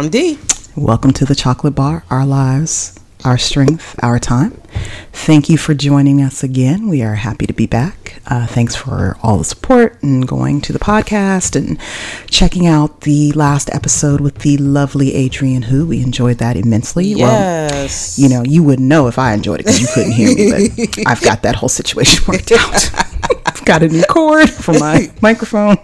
I'm Di. Welcome to the Chocolate Bar, our lives, our strength, our time. Thank you for joining us again. We are happy to be back. Uh, thanks for all the support and going to the podcast and checking out the last episode with the lovely Adrian Who. We enjoyed that immensely. Yes. Well, you know, you wouldn't know if I enjoyed it because you couldn't hear me, but I've got that whole situation worked out. I've got a new cord for my microphone.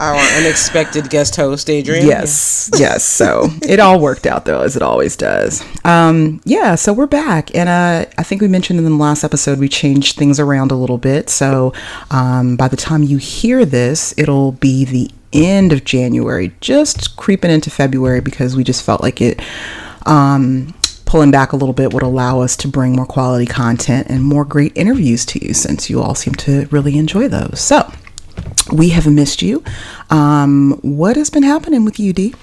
Our unexpected guest host, Adrian. Yes, yes. So it all worked out though, as it always does. Um, yeah. So we're back, and uh, I think we mentioned in the last episode we changed things around a little bit. So um, by the time you hear this, it'll be the end of January, just creeping into February because we just felt like it. Um, pulling back a little bit would allow us to bring more quality content and more great interviews to you since you all seem to really enjoy those. So, we have missed you. Um, what has been happening with you, D?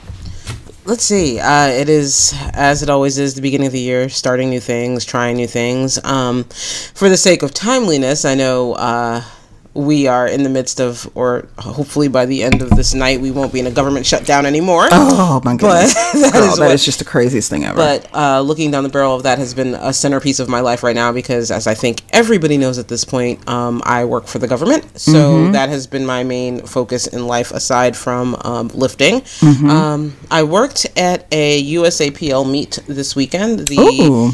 Let's see. Uh, it is, as it always is, the beginning of the year, starting new things, trying new things. Um, for the sake of timeliness, I know uh, we are in the midst of, or hopefully by the end of this night, we won't be in a government shutdown anymore. Oh my goodness, But that Girl, is that what- is just the craziest thing ever. But uh, looking down the barrel of that has been a centerpiece of my life right now because, as I think everybody knows at this point, um, I work for the government. So Mm-hmm. that has been my main focus in life aside from um, lifting. Mm-hmm. Um, I worked at a USAPL meet this weekend, the Ooh,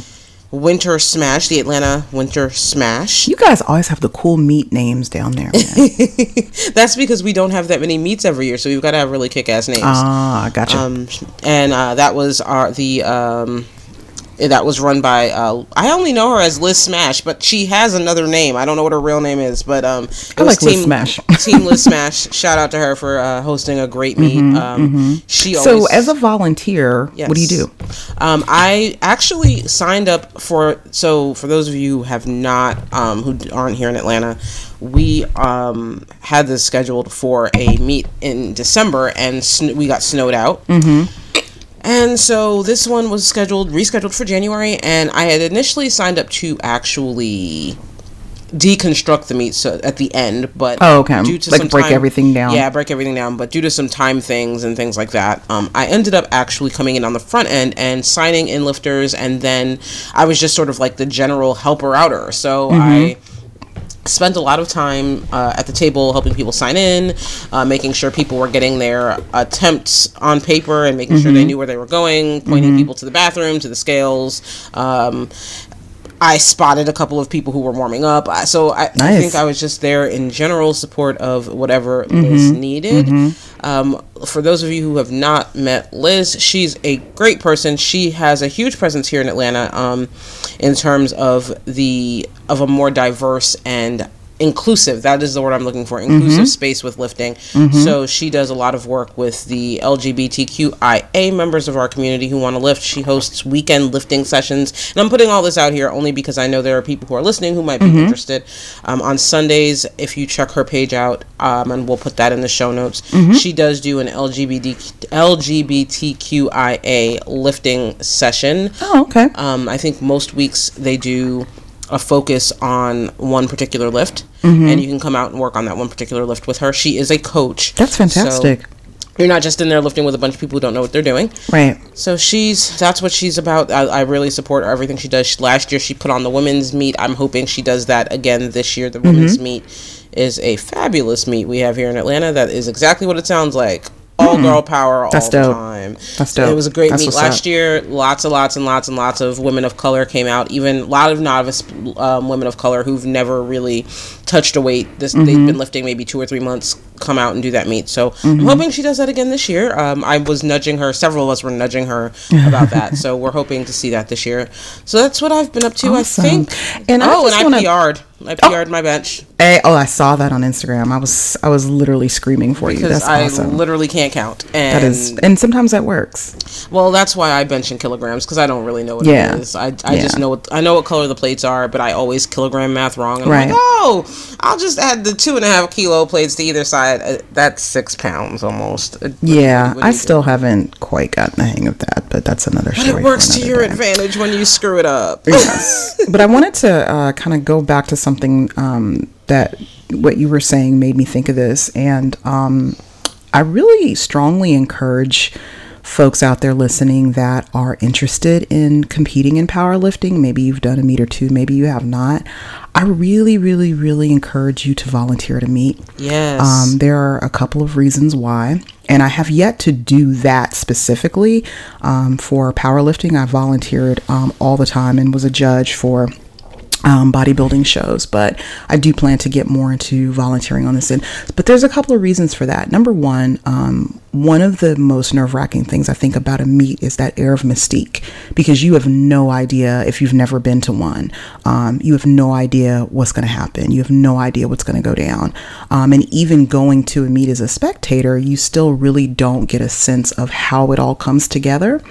Winter Smash, the Atlanta Winter Smash. you guys always have the cool meet names down there. That's because we don't have that many meets every year, so we've got to have really kick ass names. Ah, gotcha. um, and uh, that was our the um, that was run by uh, I only know her as Lis Smash, but she has another name. I don't know what her real name is, but um, it I like Lis Smash. Team Lis Smash. Shout out to her for uh, hosting a great meet. um, She Mm-hmm, so, always, as a volunteer, what do you do? um, I actually signed up for. So, for those of you who have not, um, who aren't here in Atlanta, we um, had this scheduled for a meet in December, and sn- we got snowed out. Mm-hmm. And so this one was scheduled, rescheduled for January, and I had initially signed up to actually deconstruct the meet so at the end but Oh, okay. due to Like break time- everything down. yeah break everything down but due to some time things and things like that um, i ended up actually coming in on the front end and signing in lifters and then i was just sort of like the general helper outer so Mm-hmm. i spent a lot of time uh, at the table helping people sign in, uh, making sure people were getting their attempts on paper and making sure Mm-hmm. they knew where they were going, pointing people to the bathroom, to the scales. Um, I spotted a couple of people who were warming up. So I, I think I was just there in general support of whatever Lis needed. Um, for those of you who have not met Lis, she's a great person. She has a huge presence here in Atlanta um, in terms of the of a more diverse and inclusive. That is the word i'm looking for inclusive space with lifting. So she does a lot of work with the lgbtqia members of our community who want to lift. She hosts weekend lifting sessions. And i'm putting all this out here only because i know there are people who are listening who might be interested. Um, on sundays if you check her page out um, and we'll put that in the show notes she does do an lgbt lgbtqia lifting session. Oh, okay. um, I think most weeks they do a focus on one particular lift, and you can come out and work on that one particular lift with her. She is a coach. That's fantastic. So you're not just in there lifting with a bunch of people who don't know what they're doing. right. So she's that's what she's about. I, I really support everything she does. Last year she put on the women's meet. I'm hoping she does that again this year. The women's Mm-hmm. meet is a fabulous meet we have here in Atlanta. That is exactly what it sounds like. All girl power all. That's the dope. time. That's So It was a great That's meet what's last up. year. Lots and lots and lots and lots of women of color came out. Even a lot of novice um, women of color who've never really touched a weight. This Mm-hmm. they've been lifting maybe two or three months. Come out and do that meet. So Mm-hmm. I'm hoping she does that again this year. Um, I was nudging her. Several of us were nudging her about that. So we're hoping to see that this year. So that's what I've been up to. Awesome. I think. And I oh, just and I wanna- PR'd. I PR'd my bench Hey, oh, I saw that on Instagram. I was I was literally screaming for you. because That's I awesome. literally can't count. And that is, and sometimes that works. Well, that's why I bench in kilograms because I don't really know what Yeah. it is. I, I just know what I know what color the plates are, but I always kilogram math wrong. And I'm Right. like, oh, I'll just add the two and a half kilo plates to either side. Uh, That's six pounds almost. Uh, what do you- Yeah, I you do? still haven't quite gotten the hang of that, but that's another But story. it works to your day. advantage when you screw it up. yes. But I wanted to uh, kind of go back to something um, that what you were saying made me think of this, and um, I really strongly encourage folks out there listening that are interested in competing in powerlifting, maybe you've done a meet or two, maybe you have not, I really, really, really encourage you to volunteer to meet. Yes. Um, there are a couple of reasons why. And I have yet to do that specifically um, for powerlifting. I volunteered um, all the time and was a judge for um, bodybuilding shows, but I do plan to get more into volunteering on this end. But there's a couple of reasons for that. Number one, um, one of the most nerve wracking things I think about a meet is that air of mystique because you have no idea if you've never been to one. Um, you have no idea what's going to happen. You have no idea what's going to go down. Um, and even going to a meet as a spectator, you still really don't get a sense of how it all comes together.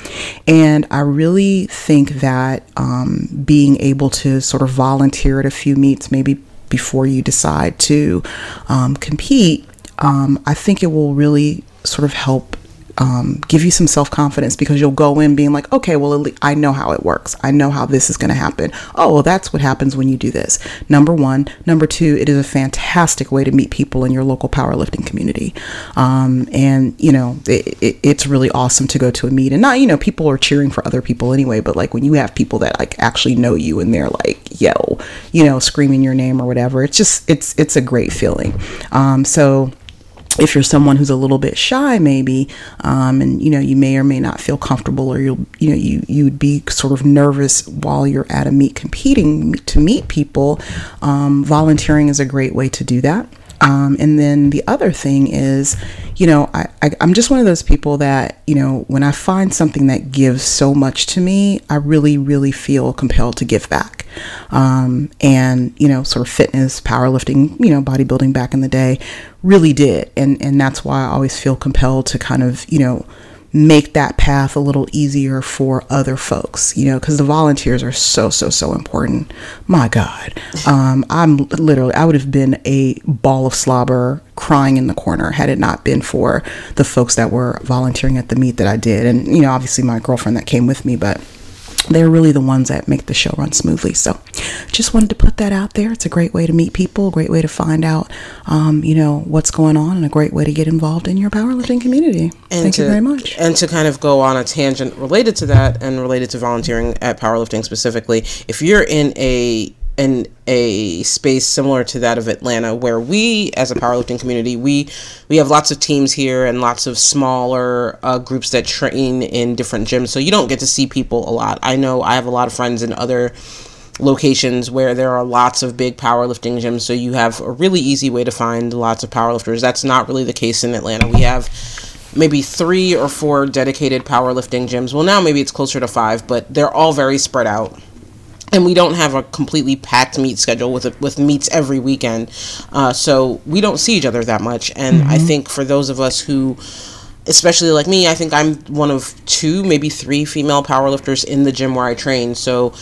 And I really think that um, being able to sort of volunteer at a few meets, maybe before you decide to um, compete, um, I think it will really sort of help um, give you some self confidence because you'll go in being like, okay, well, I know how it works. I know how this is going to happen. Oh, well, that's what happens when you do this. Number one. Number two, it is a fantastic way to meet people in your local powerlifting community. Um, and, you know, it, it, it's really awesome to go to a meet. And not, you know, people are cheering for other people anyway, but like when you have people that like actually know you and they're like, yo, you know, screaming your name or whatever, it's just, it's, it's a great feeling. Um, so, if you're someone who's a little bit shy maybe um, and you know you may or may not feel comfortable or you'll you know you you'd be sort of nervous while you're at a meet competing to meet people um, volunteering is a great way to do that um, and then the other thing is, you know, I, I, am just one of those people that, you know, when I find something that gives so much to me, I really, really feel compelled to give back. Um, and, you know, sort of fitness, powerlifting, you know, bodybuilding back in the day really did. And, and that's why I always feel compelled to kind of, you know, make that path a little easier for other folks, you know, because the volunteers are so, so, so important. My God. Um, I'm literally, I would have been a ball of slobber crying in the corner had it not been for the folks that were volunteering at the meet that I did. And, you know, obviously my girlfriend that came with me, but they're really the ones that make the show run smoothly. So, just wanted to put that out there. It's a great way to meet people, a great way to find out, um, you know, what's going on, and a great way to get involved in your powerlifting community. And Thank to, you very much. And to kind of go on a tangent related to that and related to volunteering at powerlifting specifically, if you're in a in a space similar to that of Atlanta where we as a powerlifting community we we have lots of teams here and lots of smaller uh, groups that train in different gyms. So you don't get to see people a lot. I know I have a lot of friends in other locations where there are lots of big powerlifting gyms so you have a really easy way to find lots of powerlifters. That's not really the case in Atlanta. We have maybe three or four dedicated powerlifting gyms. Well now maybe it's closer to five but they're all very spread out and we don't have a completely packed meet schedule with with meets every weekend, uh, so we don't see each other that much. And mm-hmm. I think for those of us who, especially like me, I think I'm one of two, maybe three female powerlifters in the gym where I train. So,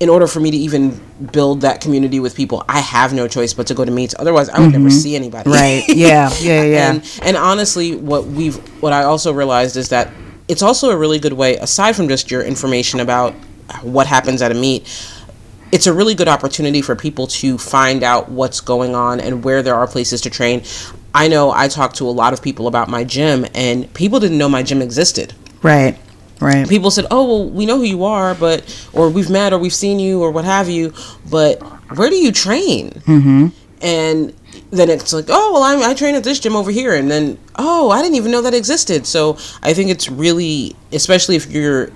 in order for me to even build that community with people, I have no choice but to go to meets. Otherwise, I would mm-hmm. never see anybody. Right? Yeah. Yeah. Yeah. and, and honestly, what we've what I also realized is that it's also a really good way, aside from just your information about what happens at a meet it's a really good opportunity for people to find out what's going on and where there are places to train. I know I talked to a lot of people about my gym, and people didn't know my gym existed. Right. Right. People said, "Oh, well, we know who you are, but or we've met or we've seen you or what have you, but where do you train?" Mm-hmm. And then it's like, "Oh, well, I'm, I train at this gym over here," and then, "Oh, I didn't even know that existed." So I think it's really, especially if you're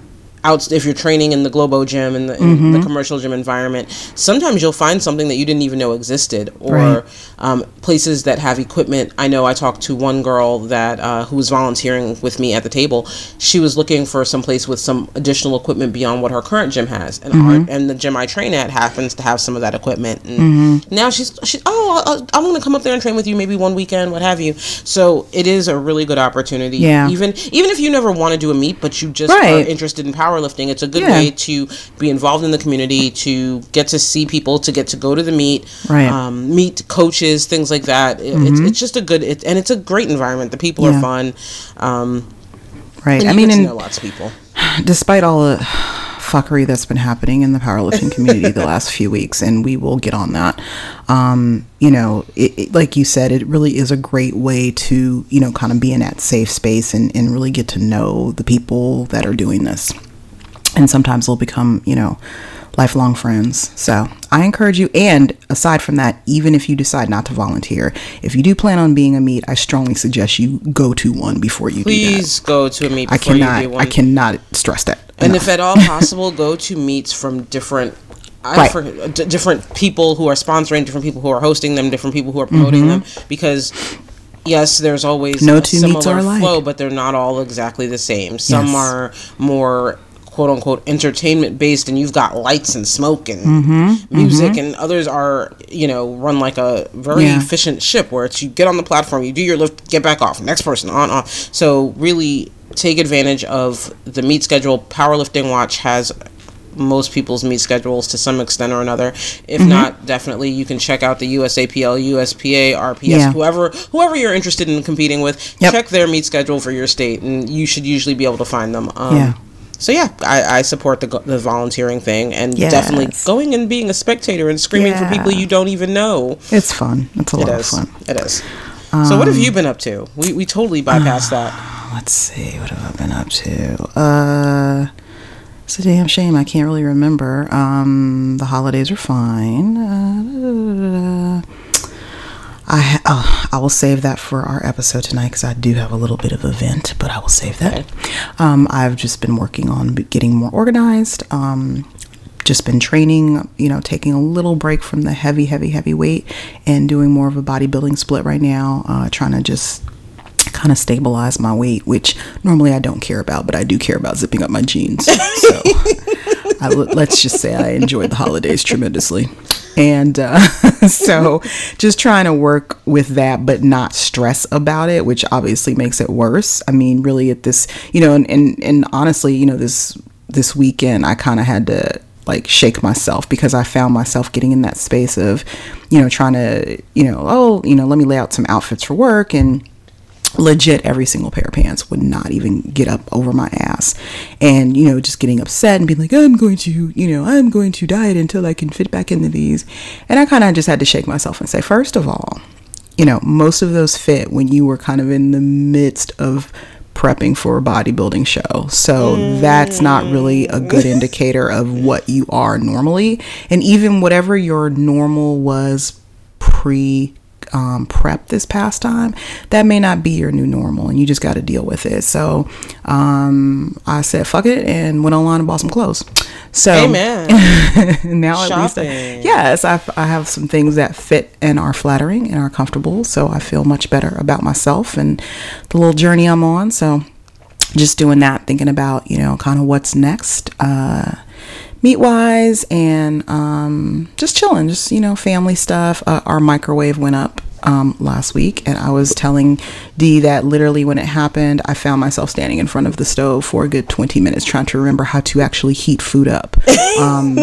out if you're training in the Globo gym and the, mm-hmm. the, commercial gym environment, sometimes you'll find something that you didn't even know existed, or right. um, places that have equipment. I know I talked to one girl that uh, who was volunteering with me at the table. She was looking for some place with some additional equipment beyond what her current gym has, and mm-hmm. our, and the gym I train at happens to have some of that equipment. And mm-hmm. now she's she's oh I'm going to come up there and train with you maybe one weekend, what have you. So it is a really good opportunity. Yeah. Even even if you never want to do a meet, but you just right. are interested in power powerlifting. It's a good yeah. way to be involved in the community, to get to see people, to get to go to the meet, right. um, meet coaches, things like that. Mm-hmm. It's, it's just a good, it, and it's a great environment. The people yeah. are fun. Um, right. I mean, know lots of people. Despite all the fuckery that's been happening in the powerlifting community the last few weeks, and we will get on that. Um, you know, it, it, like you said, it really is a great way to, you know, kind of be in that safe space and, and really get to know the people that are doing this. And sometimes they'll become, you know, lifelong friends. So I encourage you. And aside from that, even if you decide not to volunteer, if you do plan on being a meet, I strongly suggest you go to one before you Please go to a meet. I cannot. I cannot stress that. And enough. if at all possible, go to meets from different right. for, d- different people who are sponsoring, different people who are hosting them, different people who are promoting mm-hmm. them, because yes, there's always no two meets are flow, alike. but they're not all exactly the same. Some yes. are more quote unquote entertainment based and you've got lights and smoke and mm-hmm, music mm-hmm. and others are you know run like a very yeah. efficient ship where it's you get on the platform you do your lift get back off next person on off so really take advantage of the meet schedule powerlifting watch has most people's meet schedules to some extent or another. If mm-hmm. not, definitely you can check out the USAPL, USPA, RPS, yeah. whoever whoever you're interested in competing with. Yep. Check their meet schedule for your state, and you should usually be able to find them. Um, yeah so yeah, I, I support the the volunteering thing and yes. definitely going and being a spectator and screaming yeah. for people you don't even know. It's fun. It's a lot of fun. It is. Um, so what have you been up to? We we totally bypassed uh, that. Let's see. What have I been up to? Uh, it's a damn shame. I can't really remember. Um, the holidays are fine. Uh, I oh, I will save that for our episode tonight because I do have a little bit of a vent, but I will save that. Okay. Um, I've just been working on getting more organized. Um, just been training, you know, taking a little break from the heavy, heavy, heavy weight and doing more of a bodybuilding split right now. Uh, trying to just kind of stabilize my weight, which normally I don't care about, but I do care about zipping up my jeans. So I, let's just say I enjoyed the holidays tremendously. And uh, so just trying to work with that, but not stress about it, which obviously makes it worse. I mean, really at this, you know, and, and, and honestly, you know, this, this weekend, I kind of had to like shake myself because I found myself getting in that space of, you know, trying to, you know, oh, you know, let me lay out some outfits for work and legit every single pair of pants would not even get up over my ass and you know just getting upset and being like i'm going to you know i'm going to diet until i can fit back into these and i kind of just had to shake myself and say first of all you know most of those fit when you were kind of in the midst of prepping for a bodybuilding show. So mm. that's not really a good indicator of what you are normally. And even whatever your normal was pre um, prep this past time, that may not be your new normal, and you just got to deal with it. So um, I said, "Fuck it," and went online and bought some clothes. So Amen. now at least, I, yes, I, I have some things that fit and are flattering and are comfortable. So I feel much better about myself and the little journey I'm on. So just doing that, thinking about you know kind of what's next. Uh, meet wise and um, just chilling, just you know, family stuff. Uh, our microwave went up um, last week, and I was telling Di that literally when it happened, I found myself standing in front of the stove for a good 20 minutes trying to remember how to actually heat food up. Um,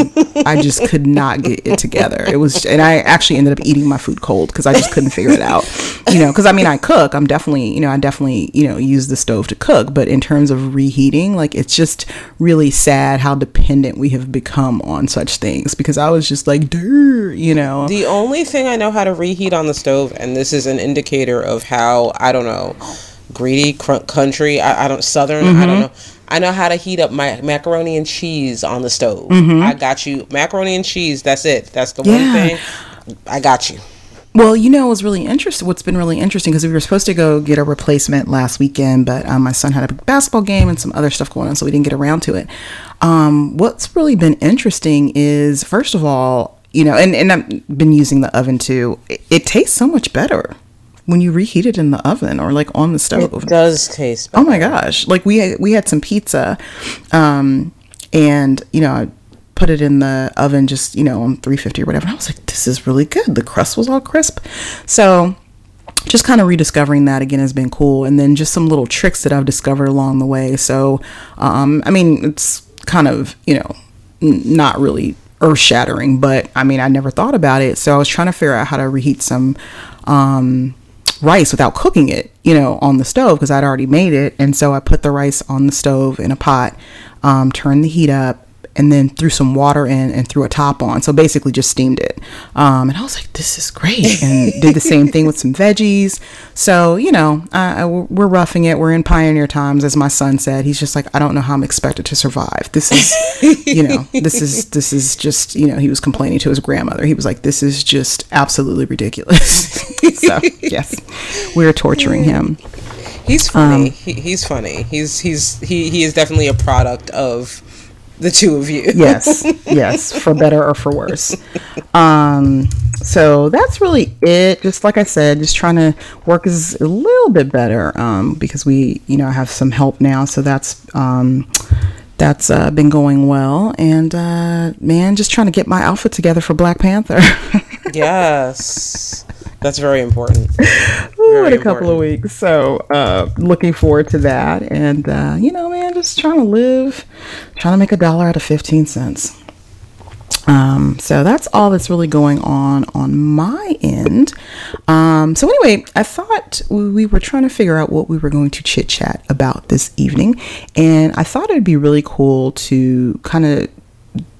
I just could not get it together. It was, and I actually ended up eating my food cold because I just couldn't figure it out. You know, because I mean, I cook. I'm definitely, you know, I definitely, you know, use the stove to cook. But in terms of reheating, like it's just really sad how dependent we have become on such things. Because I was just like, you know. The only thing I know how to reheat on the stove, and this is an indicator of how I don't know, greedy cr- country. I, I, don't southern. Mm-hmm. I don't know. I know how to heat up my macaroni and cheese on the stove. Mm-hmm. I got you macaroni and cheese. That's it. That's the yeah. one thing. I got you. Well, you know, it was really interesting. What's been really interesting because we were supposed to go get a replacement last weekend, but um, my son had a basketball game and some other stuff going on, so we didn't get around to it. Um, what's really been interesting is, first of all, you know, and, and I've been using the oven too. It, it tastes so much better when you reheat it in the oven or like on the stove. It does taste. Better. Oh my gosh! Like we had, we had some pizza, um, and you know. I put it in the oven just you know on 350 or whatever and i was like this is really good the crust was all crisp so just kind of rediscovering that again has been cool and then just some little tricks that i've discovered along the way so um, i mean it's kind of you know not really earth shattering but i mean i never thought about it so i was trying to figure out how to reheat some um, rice without cooking it, you know, on the stove because I'd already made it. And so I put the rice on the stove in a pot, um, turned the heat up, and then threw some water in and threw a top on. So basically just steamed it. Um, and I was like, this is great. And did the same thing with some veggies. So, you know, uh, we're roughing it. We're in pioneer times, as my son said. He's just like, I don't know how I'm expected to survive. This is, you know, this is, this is just, you know, he was complaining to his grandmother. He was like, this is just absolutely ridiculous. so, yes, we're torturing him. He's funny. Um, he, he's funny. He's he's he he is definitely a product of the two of you. yes, yes, for better or for worse. Um, so that's really it. Just like I said, just trying to work is a little bit better um, because we, you know, have some help now. So that's um, that's uh, been going well. And uh, man, just trying to get my outfit together for Black Panther. yes. That's very important. Ooh, in a couple of weeks. So, uh, looking forward to that. And, uh, you know, man, just trying to live, trying to make a dollar out of 15 cents. Um, so that's all that's really going on on my end. Um, so anyway, I thought we were trying to figure out what we were going to chit chat about this evening, and I thought it'd be really cool to kind of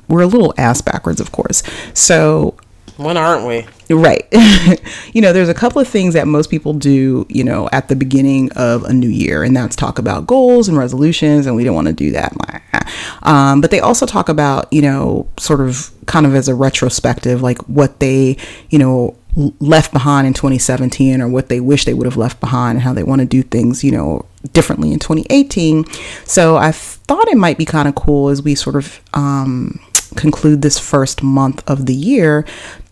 we're a little ass backwards, of course. So when aren't we? Right. you know, there's a couple of things that most people do, you know, at the beginning of a new year, and that's talk about goals and resolutions, and we don't want to do that. Um, but they also talk about, you know, sort of kind of as a retrospective, like what they, you know, left behind in 2017 or what they wish they would have left behind and how they want to do things, you know, differently in 2018. So I thought it might be kind of cool as we sort of um, conclude this first month of the year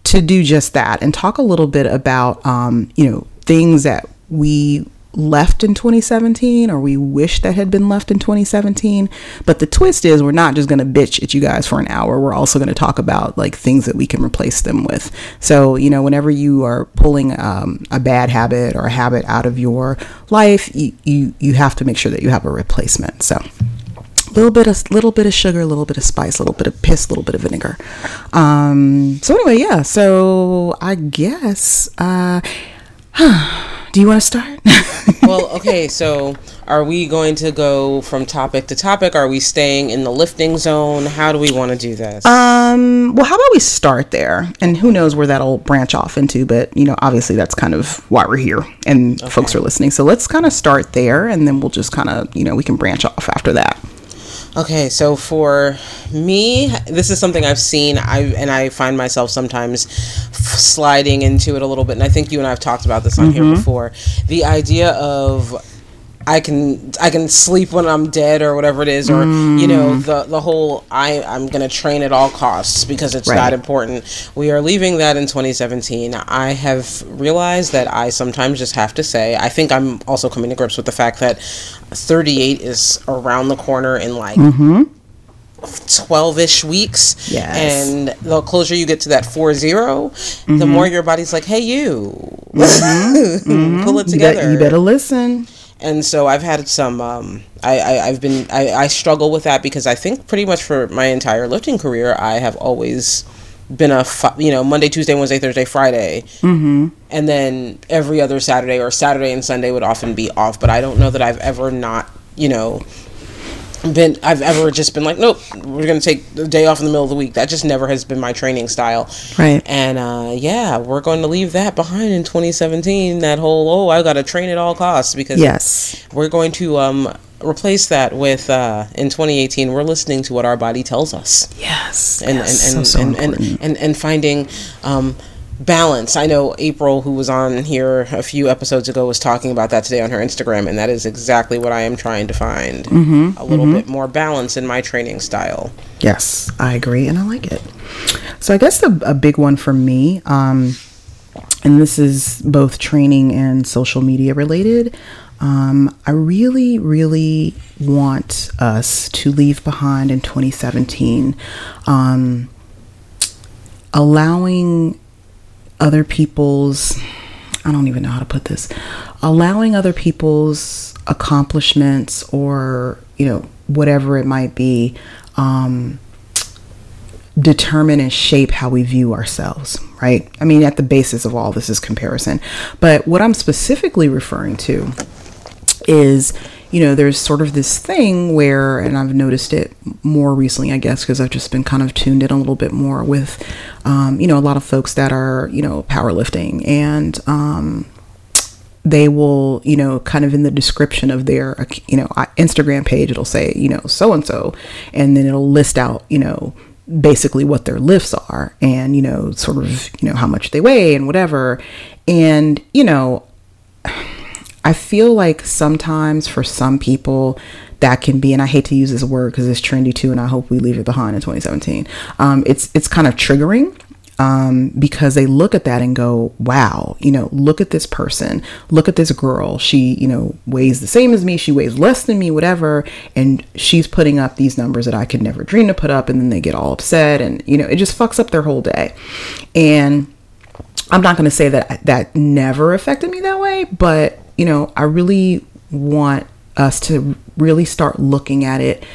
to do just that and talk a little bit about, um, you know, things that we left in 2017 or we wish that had been left in 2017 but the twist is we're not just going to bitch at you guys for an hour. We're also going to talk about like things that we can replace them with. So you know whenever you are pulling um, a bad habit or a habit out of your life you, you you have to make sure that you have a replacement. So little bit of little bit of sugar, a little bit of spice, a little bit of piss, a little bit of vinegar. Um, so anyway, yeah. So I guess. Uh, do you want to start? well, okay. So are we going to go from topic to topic? Are we staying in the lifting zone? How do we want to do this? Um. Well, how about we start there, and who knows where that'll branch off into? But you know, obviously, that's kind of why we're here, and okay. folks are listening. So let's kind of start there, and then we'll just kind of you know we can branch off after that. Okay, so for me, this is something I've seen, I and I find myself sometimes f- sliding into it a little bit, and I think you and I have talked about this on mm-hmm. here before. The idea of I can I can sleep when I'm dead or whatever it is, or mm. you know mm. the the whole I I'm gonna train at all costs because it's right. that important. We are leaving that in 2017. I have realized that I sometimes just have to say I think I'm also coming to grips with the fact that 38 is around the corner in like. Mm-hmm. 12-ish weeks yes. and the closer you get to that 4-0 mm-hmm. the more your body's like hey you mm-hmm. pull it together you, bet, you better listen and so I've had some. Um, I, I have been I, I struggle with that because I think pretty much for my entire lifting career I have always been a you know Monday Tuesday Wednesday Thursday Friday, mm-hmm. and then every other Saturday or Saturday and Sunday would often be off. But I don't know that I've ever not you know been I've ever just been like, nope, we're gonna take the day off in the middle of the week. That just never has been my training style. Right. And uh, yeah, we're going to leave that behind in 2017. That whole oh, I got to train at all costs because yes, we're going to um, replace that with uh, in 2018. We're listening to what our body tells us. Yes. And yes, and, so, and, so and, and, and and finding. Um, balance. I know April, who was on here a few episodes ago, was talking about that today on her Instagram, and that is exactly what I am trying to find mm-hmm, a little mm-hmm. bit more balance in my training style. Yes, I agree, and I like it. So, I guess a, a big one for me, um, and this is both training and social media related. Um, I really, really want us to leave behind in 2017 um, allowing other people's I don't even know how to put this allowing other people's accomplishments or you know whatever it might be um, determine and shape how we view ourselves right? I mean at the basis of all this is comparison. But what I'm specifically referring to is you know, there's sort of this thing where, and I've noticed it more recently, I guess, because I've just been kind of tuned in a little bit more with, um, you know, a lot of folks that are, you know, powerlifting and, um, they will, you know, kind of in the description of their, you know, Instagram page, it'll say, you know, so and so, and then it'll list out, you know, basically what their lifts are and, you know, sort of, you know, how much they weigh and whatever. And, you know, I feel like sometimes for some people that can be, and I hate to use this word because it's trendy too, and I hope we leave it behind in 2017. Um, it's it's kind of triggering um, because they look at that and go, wow, you know, look at this person, look at this girl. She, you know, weighs the same as me, she weighs less than me, whatever. And she's putting up these numbers that I could never dream to put up. And then they get all upset and, you know, it just fucks up their whole day. And I'm not going to say that that never affected me that way, but, you know, I really want us to really start looking at it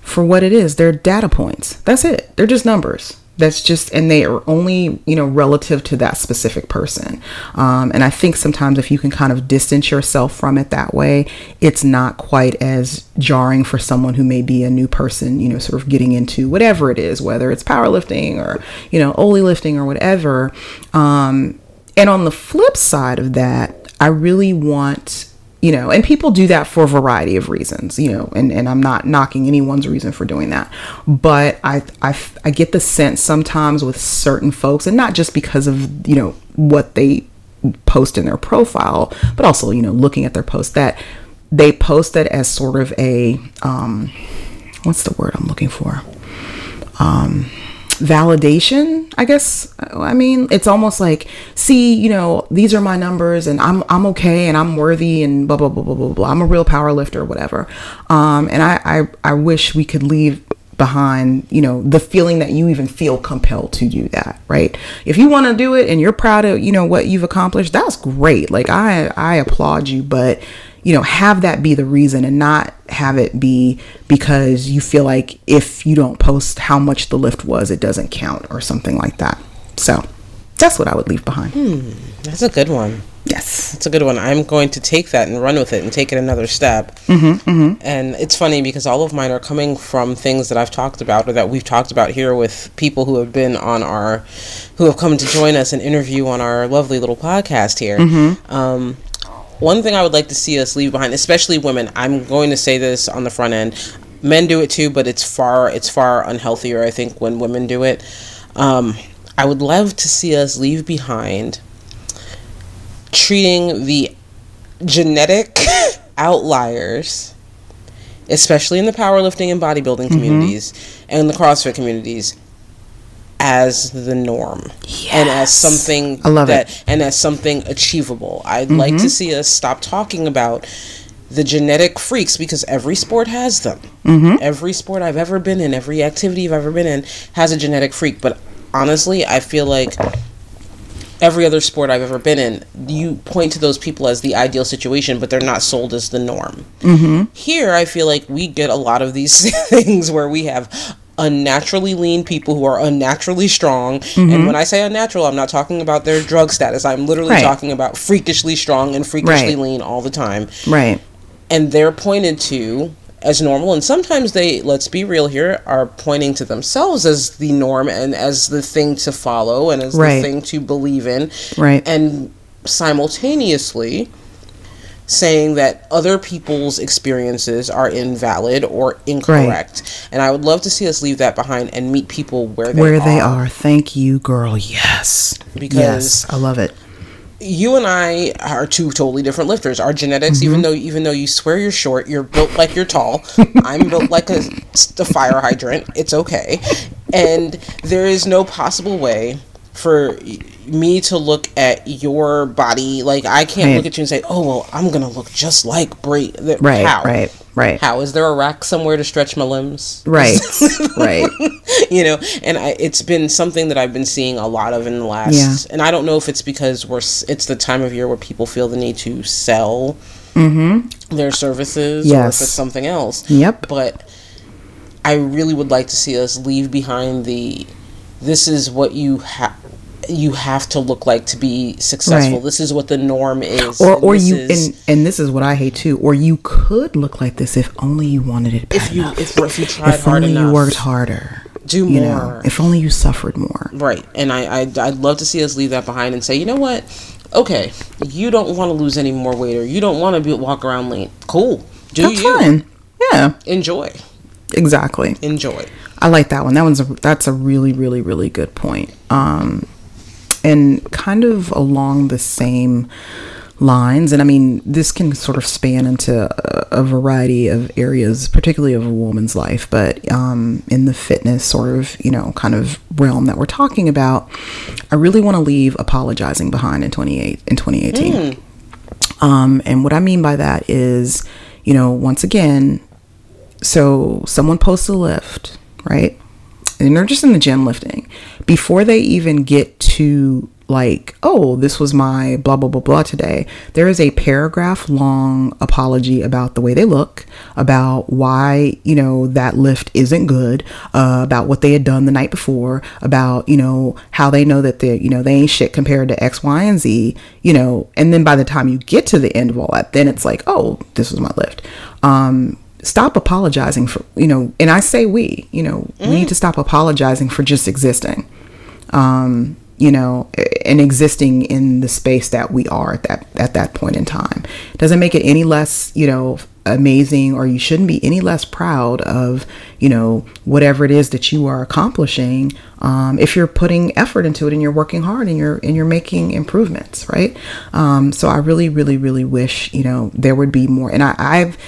for what it is. They're data points. That's it. They're just numbers that's just and they are only you know relative to that specific person um, and i think sometimes if you can kind of distance yourself from it that way it's not quite as jarring for someone who may be a new person you know sort of getting into whatever it is whether it's powerlifting or you know only lifting or whatever um, and on the flip side of that i really want you know and people do that for a variety of reasons you know and, and i'm not knocking anyone's reason for doing that. But I, I i get the sense sometimes with certain folks and not just because of you know what they post in their profile but also you know looking at their post that they post it as sort of a um what's the word i'm looking for? Um validation i guess. I mean it's almost like see you know these are my numbers and i'm i'm okay and i'm worthy and blah blah blah blah blah blah. I'm a real power lifter whatever. Um and i i, I wish we could leave behind you know the feeling that you even feel compelled to do that right? If you want to do it and you're proud of you know what you've accomplished that's great. Like i i applaud you but you know, have that be the reason and not have it be because you feel like if you don't post how much the lift was, it doesn't count or something like that. So that's what I would leave behind. Hmm, that's a good one. Yes. That's a good one. I'm going to take that and run with it and take it another step. Mm-hmm, mm-hmm. And it's funny because all of mine are coming from things that I've talked about or that we've talked about here with people who have been on our, who have come to join us and interview on our lovely little podcast here. Mm-hmm. Um, one thing I would like to see us leave behind, especially women, I'm going to say this on the front end. Men do it too, but it's far it's far unhealthier. I think when women do it. Um, I would love to see us leave behind treating the genetic outliers, especially in the powerlifting and bodybuilding Mm-hmm. communities and the CrossFit communities, as the norm and as something I love that it. Mm-hmm. and as something achievable. I'd like to see us stop talking about the genetic freaks because every sport has them. Mm-hmm. Every sport I've ever been in, every activity I've ever been in has a genetic freak. But honestly, I feel like every other sport I've ever been in, you point to those people as the ideal situation, but they're not sold as the norm. Mm-hmm. Here, I feel like we get a lot of these things where we have unnaturally lean people who are unnaturally strong. Mm-hmm. And when I say unnatural, I'm not talking about their drug status. I'm literally Right. talking about freakishly strong and freakishly Right. lean all the time. Right. And they're pointed to as normal and sometimes they let's be real here are pointing to themselves as the norm and as the thing to follow and as Right. the thing to believe in Right. and simultaneously saying that other people's experiences are invalid or incorrect. And I would love to see us leave that behind and meet people where they Where are. they are. Thank you, girl. Yes. Because- yes, I love it. You and I are two totally different lifters. Our genetics, Mm-hmm. even though even though you swear you're short, you're built like you're tall. I'm built like a, a fire hydrant. It's okay, and there is no possible way for me to look at your body like I can't Right. look at you and say, "Oh well, I'm gonna look just like Bri." Right, How? right, right. How is there a rack somewhere to stretch my limbs? Right. right. you know and I, it's been something that i've been seeing a lot of in the last Yeah. and i don't know if it's because we're it's the time of year where people feel the need to sell their services yes. or if Mm-hmm. It's something else Yep. but i really would like to see us leave behind the this is what you have you have to look like to be successful. Right. This is what the norm is. or or you is- and and this is what I hate too. Or you could look like this if only you wanted it. Bad if you enough. if, if you tried if hard only enough, you worked harder. do You more. know, if only you suffered more. Right. And I, I, I'd love to see us leave that behind and say, you know what? Okay, you don't want to lose any more weight or you don't want to be, walk around lean. Cool. Do That's you. fine. Yeah, Enjoy. exactly. Enjoy. I like that one. That one's a, that's a really, really, really good point. Um, and kind of along the same lines, and I mean, this can sort of span into a, a variety of areas, particularly of a woman's life, but um, in the fitness sort of, you know, kind of realm that we're talking about, I really want to leave apologizing behind in 28 in 2018. Um, and what I mean by that is, you know, once again, so someone posts a lift, right? And they're just in the gym lifting. Before they even get to like, oh, this was my blah blah blah blah today, there is a paragraph long apology about the way they look, about why, you know, that lift isn't good, uh, about what they had done the night before, about, you know, how they know that they, you know, they ain't shit compared to X, Y, and Z, you know, and then by the time you get to the end of all that, then it's like, oh, this was my lift. Um, stop apologizing for you know and i say we you know we need to stop apologizing for just existing um you know and existing in the space that we are at that at that point in time. Doesn't make it any less you know amazing or you shouldn't be any less proud of you know whatever it is that you are accomplishing um, if you're putting effort into it and you're working hard and you're and you're making improvements right? Um, so i really really really wish you know there would be more. And I, i've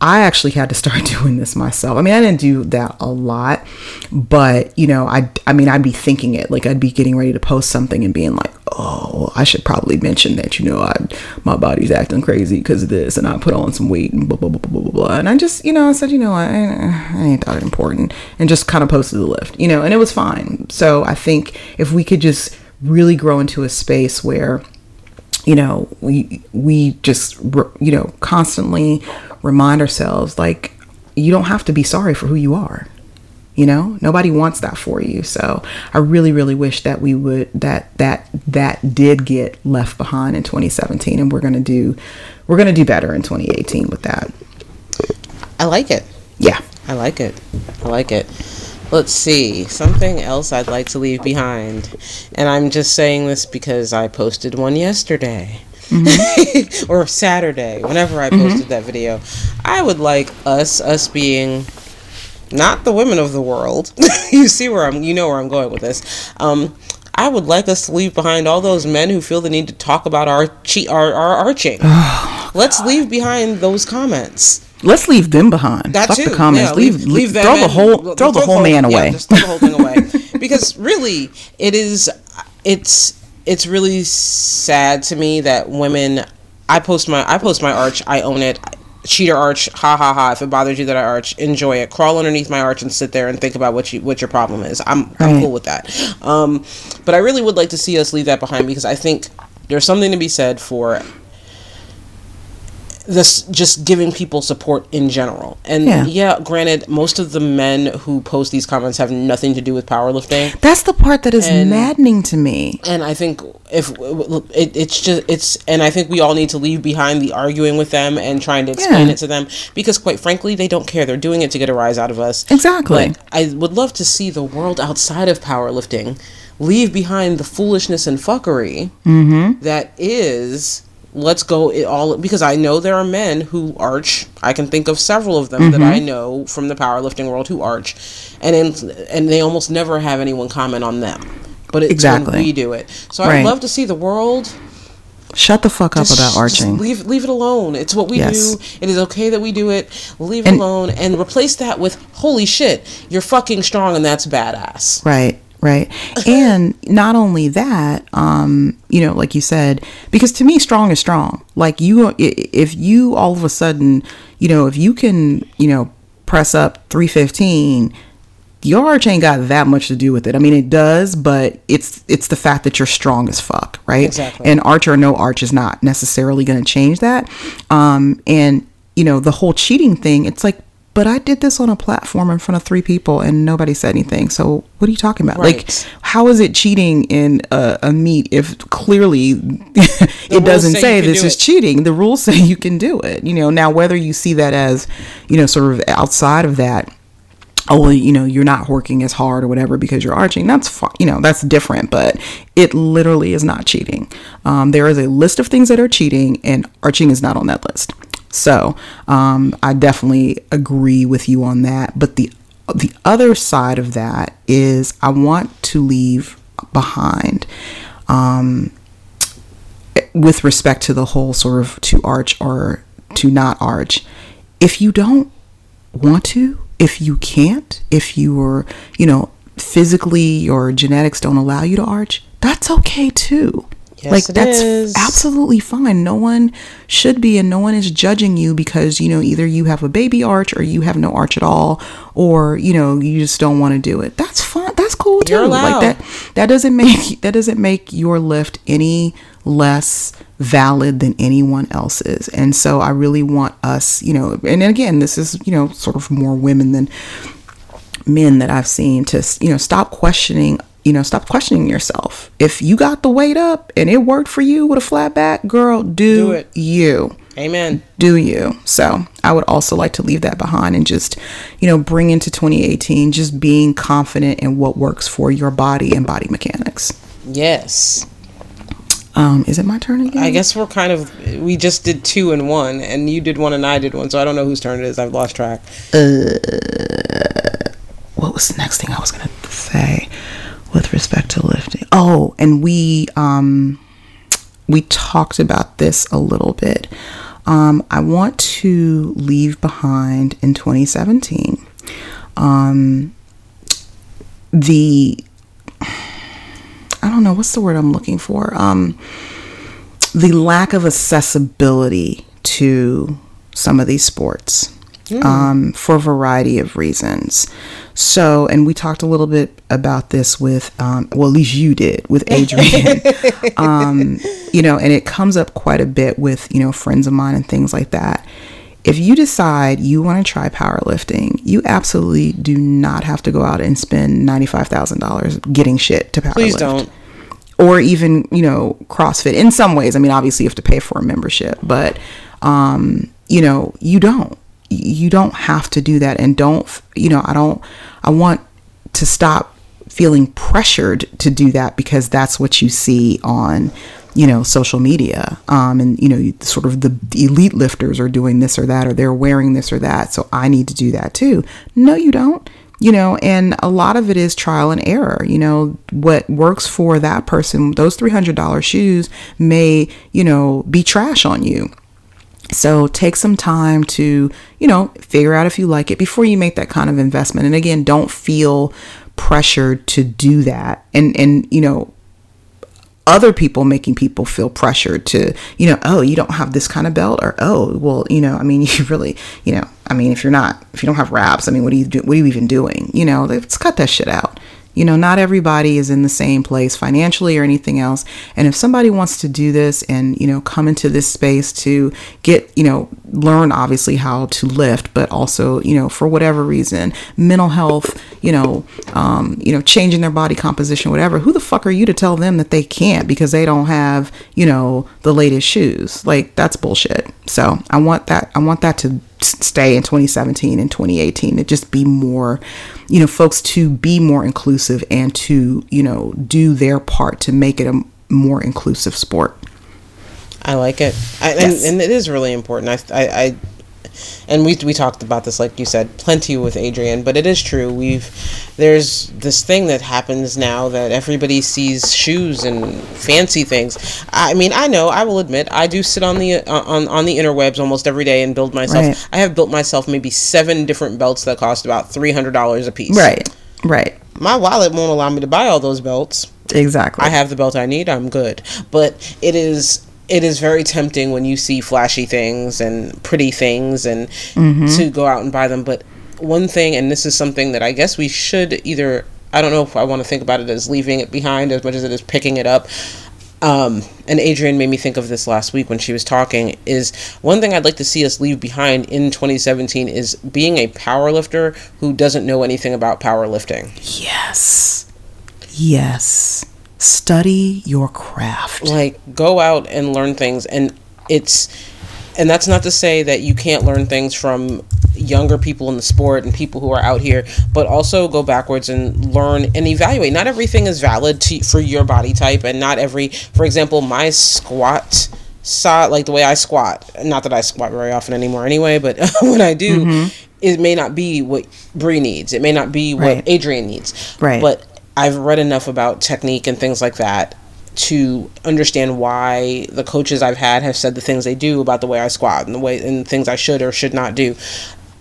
I actually had to start doing this myself. I mean, I didn't do that a lot, but you know, I I mean, I'd be thinking it like I'd be getting ready to post something and being like, "Oh, I should probably mention that, you know, I my body's acting crazy because of this and I put on some weight and blah blah blah blah blah blah." And I just, you know, I said, "You know, I I ain't thought it important." And just kind of posted the lift. You know, and it was fine. So, I think if we could just really grow into a space where you know we we just you know constantly remind ourselves like you don't have to be sorry for who you are you know nobody wants that for you so i really really wish that we would that that that did get left behind in 2017 and we're going to do we're going to do better in 2018 with that I like it. yeah I like it. I like it. Let's see. Something else I'd like to leave behind. And I'm just saying this because I posted one yesterday. or Saturday, whenever I posted that video. I would like us, us being not the women of the world. you see where I'm you know where I'm going with this. Um I would like us to leave behind all those men who feel the need to talk about our cheat our, our arching. Let's leave behind those comments. let's leave them behind That Fuck too. the comments Yeah, leave, leave, them throw the whole throw the whole man yeah, away just throw the whole thing away. because really, it is. It's it's really sad to me that women. I post my I post my arch. I own it. Cheater arch, ha ha ha! If it bothers you that I arch, enjoy it. Crawl underneath my arch and sit there and think about what you what your problem is. I'm I'm cool with that. Um, but I really would like to see us leave that behind because I think there's something to be said for this just giving people support in general. And Yeah. yeah. granted, most of the men who post these comments have nothing to do with powerlifting. that's the part that is And- maddening to me And I think if it, it's just it's and I think we all need to leave behind the arguing with them and trying to explain Yeah. it to them because quite frankly they don't care. They're doing it to get a rise out of us. Exactly. But I would love to see the world outside of powerlifting leave behind the foolishness and fuckery mm-hmm. that is let's go it all because I know there are men who arch. I can think of several of them that I mm-hmm. know from the powerlifting world who arch, and in, and they almost never have anyone comment on them. But it's Exactly. when we do it. So Right. I'd love to see the world shut the fuck up just- about arching leave leave it alone. It's what we Yes. do. It is okay that we do it. Leave it alone and replace that with holy shit, you're fucking strong and that's badass. Right, right. and not only that, um, you know, like you said, because to me, strong is strong. Like you, if you all of a sudden, you know, if you can, you know, press up 315, your arch ain't got that much to do with it. I mean, it does, but it's it's the fact that you're strong as fuck, right? Exactly. And arch or no arch is not necessarily going to change that. Um, and you know, the whole cheating thing, it's like but I did this on a platform in front of three people and nobody said anything. So what are you talking about? Right. Like, how is it cheating in a, a meet if clearly it doesn't say say, this do is it. cheating? The rules say you can do it. You know, now whether you see that as, you know, sort of outside of that, oh well you know you're not working as hard or whatever because you're arching that's fine you know that's different but it literally is not cheating um, there is a list of things that are cheating and arching is not on that list so um, i definitely agree with you on that. But the the other side of that is i want to leave behind um, with respect to the whole sort of to arch or to not arch. If you don't want to if you can't if you're you know physically your genetics don't allow you to arch that's okay too Yes, like that's is. absolutely fine. No one should be and no one is judging you because you know either you have a baby arch or you have no arch at all or you know you just don't want to do it. That's fine. That's cool too. Like that that doesn't make that doesn't make your lift any less valid than anyone else's. And so i really want us you know and again this is you know sort of more women than men that i've seen to you know stop questioning you know stop questioning yourself if you got the weight up and it worked for you with a flat back girl do, Do it. you Amen. do you so i would also like to leave that behind and just you know bring into 2018 just being confident in what works for your body and body mechanics Yes. um is it my turn again I guess we're kind of we just did two and one, and you did one and I did one, so I don't know whose turn it is. I've lost track. Uh, what was the next thing I was gonna say with respect to lifting? Oh, and we um we talked about this a little bit. Um, I want to leave behind in 2017 um, the I don't know what's the word I'm looking for. Um, the lack of accessibility to some of these sports um, for a variety of reasons. So, and we talked a little bit about this with, um, well, at least you did with Adrian. um, you know, and it comes up quite a bit with, you know, friends of mine and things like that. If you decide you want to try powerlifting, you absolutely do not have to go out and spend $95,000 getting shit to powerlift Please don't. or even you know CrossFit. In some ways, I mean, obviously you have to pay for a membership, but um, you know you don't. You don't have to do that, and don't you know? I don't. I want to stop feeling pressured to do that because that's what you see on you know social media um and you know sort of the elite lifters are doing this or that or they're wearing this or that so i need to do that too no you don't you know and a lot of it is trial and error you know what works for that person those $300 shoes may you know be trash on you so take some time to, you know, figure out if you like it before you make that kind of investment. And again, don't feel pressured to do that. And and you know, other people making people feel pressured to, you know, oh, you don't have this kind of belt or oh, well, you know, I mean, you really, you know, I mean, if you're not if you don't have wraps, I mean, what are you do what are you even doing? You know, let's cut that shit out. You know, not everybody is in the same place financially or anything else. And if somebody wants to do this and, you know, come into this space to get, you know, learn obviously how to lift, but also, you know, for whatever reason, mental health, you know, um, you know, changing their body composition, whatever, who the fuck are you to tell them that they can't because they don't have, you know, the latest shoes? Like that's bullshit. So I want that I want that to stay in 2017 and 2018 to just be more you know folks to be more inclusive and to you know do their part to make it a more inclusive sport I like it, I, Yes. and, and it is really important. I, I, I, and we we talked about this, like you said, plenty with Adrian. But it is true. We've there's this thing that happens now that everybody sees shoes and fancy things. I mean, I know. I will admit, I do sit on the uh, on on the interwebs almost every day and build myself. Right. I have built myself maybe seven different belts that cost about three hundred dollars a piece. right right My wallet won't allow me to buy all those belts. exactly I have the belt I need, I'm good. But it is it is very tempting when you see flashy things and pretty things and to go out and buy them. But one thing, and this is something that I guess we should either I don't know if I want to think about it as leaving it behind as much as it is picking it up. um, and Adrienne made me think of this last week when she was talking. Is one thing I'd like to see us leave behind in 2017 is being a power lifter who doesn't know anything about powerlifting. Yes. Yes. Study your craft. Like, go out and learn things. And it's, and that's not to say that you can't learn things from younger people in the sport and people who are out here, but also go backwards and learn and evaluate. Not everything is valid to, for your body type, and not every, for example, my squat saw like the way I squat. Not that I squat very often anymore, anyway, but when I do, mm-hmm. it may not be what Bri needs. It may not be what right. Adrienne needs. Right. But I've read enough about technique and things like that to understand why the coaches I've had have said the things they do about the way I squat and the way and things I should or should not do.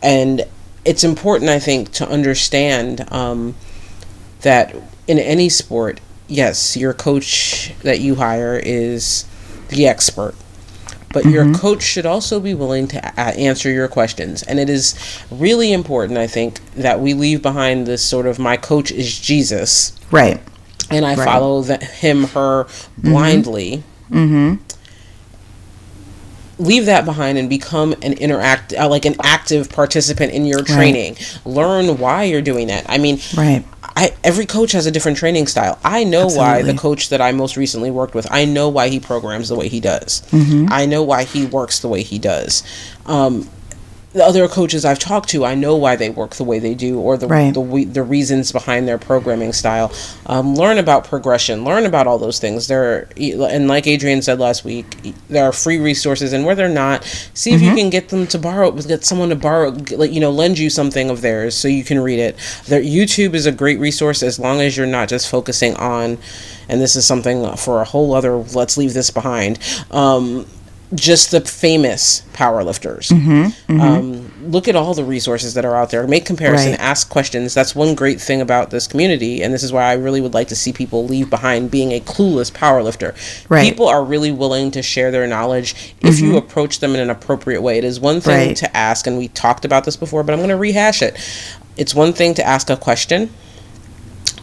And it's important, I think, to understand um, that in any sport, yes, your coach that you hire is the expert, but mm-hmm. your coach should also be willing to a- answer your questions. And it is really important, I think, that we leave behind this sort of my coach is Jesus. Right. And I right. follow the, him, her mm-hmm. blindly. Mm-hmm leave that behind and become an interact uh, like an active participant in your training right. learn why you're doing that i mean right I, every coach has a different training style. I know Absolutely. why the coach that I most recently worked with, I know why he programs the way he does. Mm-hmm. I know why he works the way he does. Um, the other coaches I've talked to, I know why they work the way they do, or the right. the, the reasons behind their programming style. Um, learn about progression. Learn about all those things. There, and like Adrienne said last week, there are free resources, and where they're not, see if mm-hmm. you can get them to borrow. Get someone to borrow, like you know, lend you something of theirs so you can read it. There, YouTube is a great resource as long as you're not just focusing on. And this is something for a whole other. Let's leave this behind. Um, just the famous powerlifters. Mm-hmm, mm-hmm. Um, look at all the resources that are out there. Make comparison. Right. Ask questions. That's one great thing about this community, and this is why I really would like to see people leave behind being a clueless powerlifter. Right. People are really willing to share their knowledge if mm-hmm. you approach them in an appropriate way. It is one thing right. to ask, and we talked about this before, but I'm going to rehash it. It's one thing to ask a question.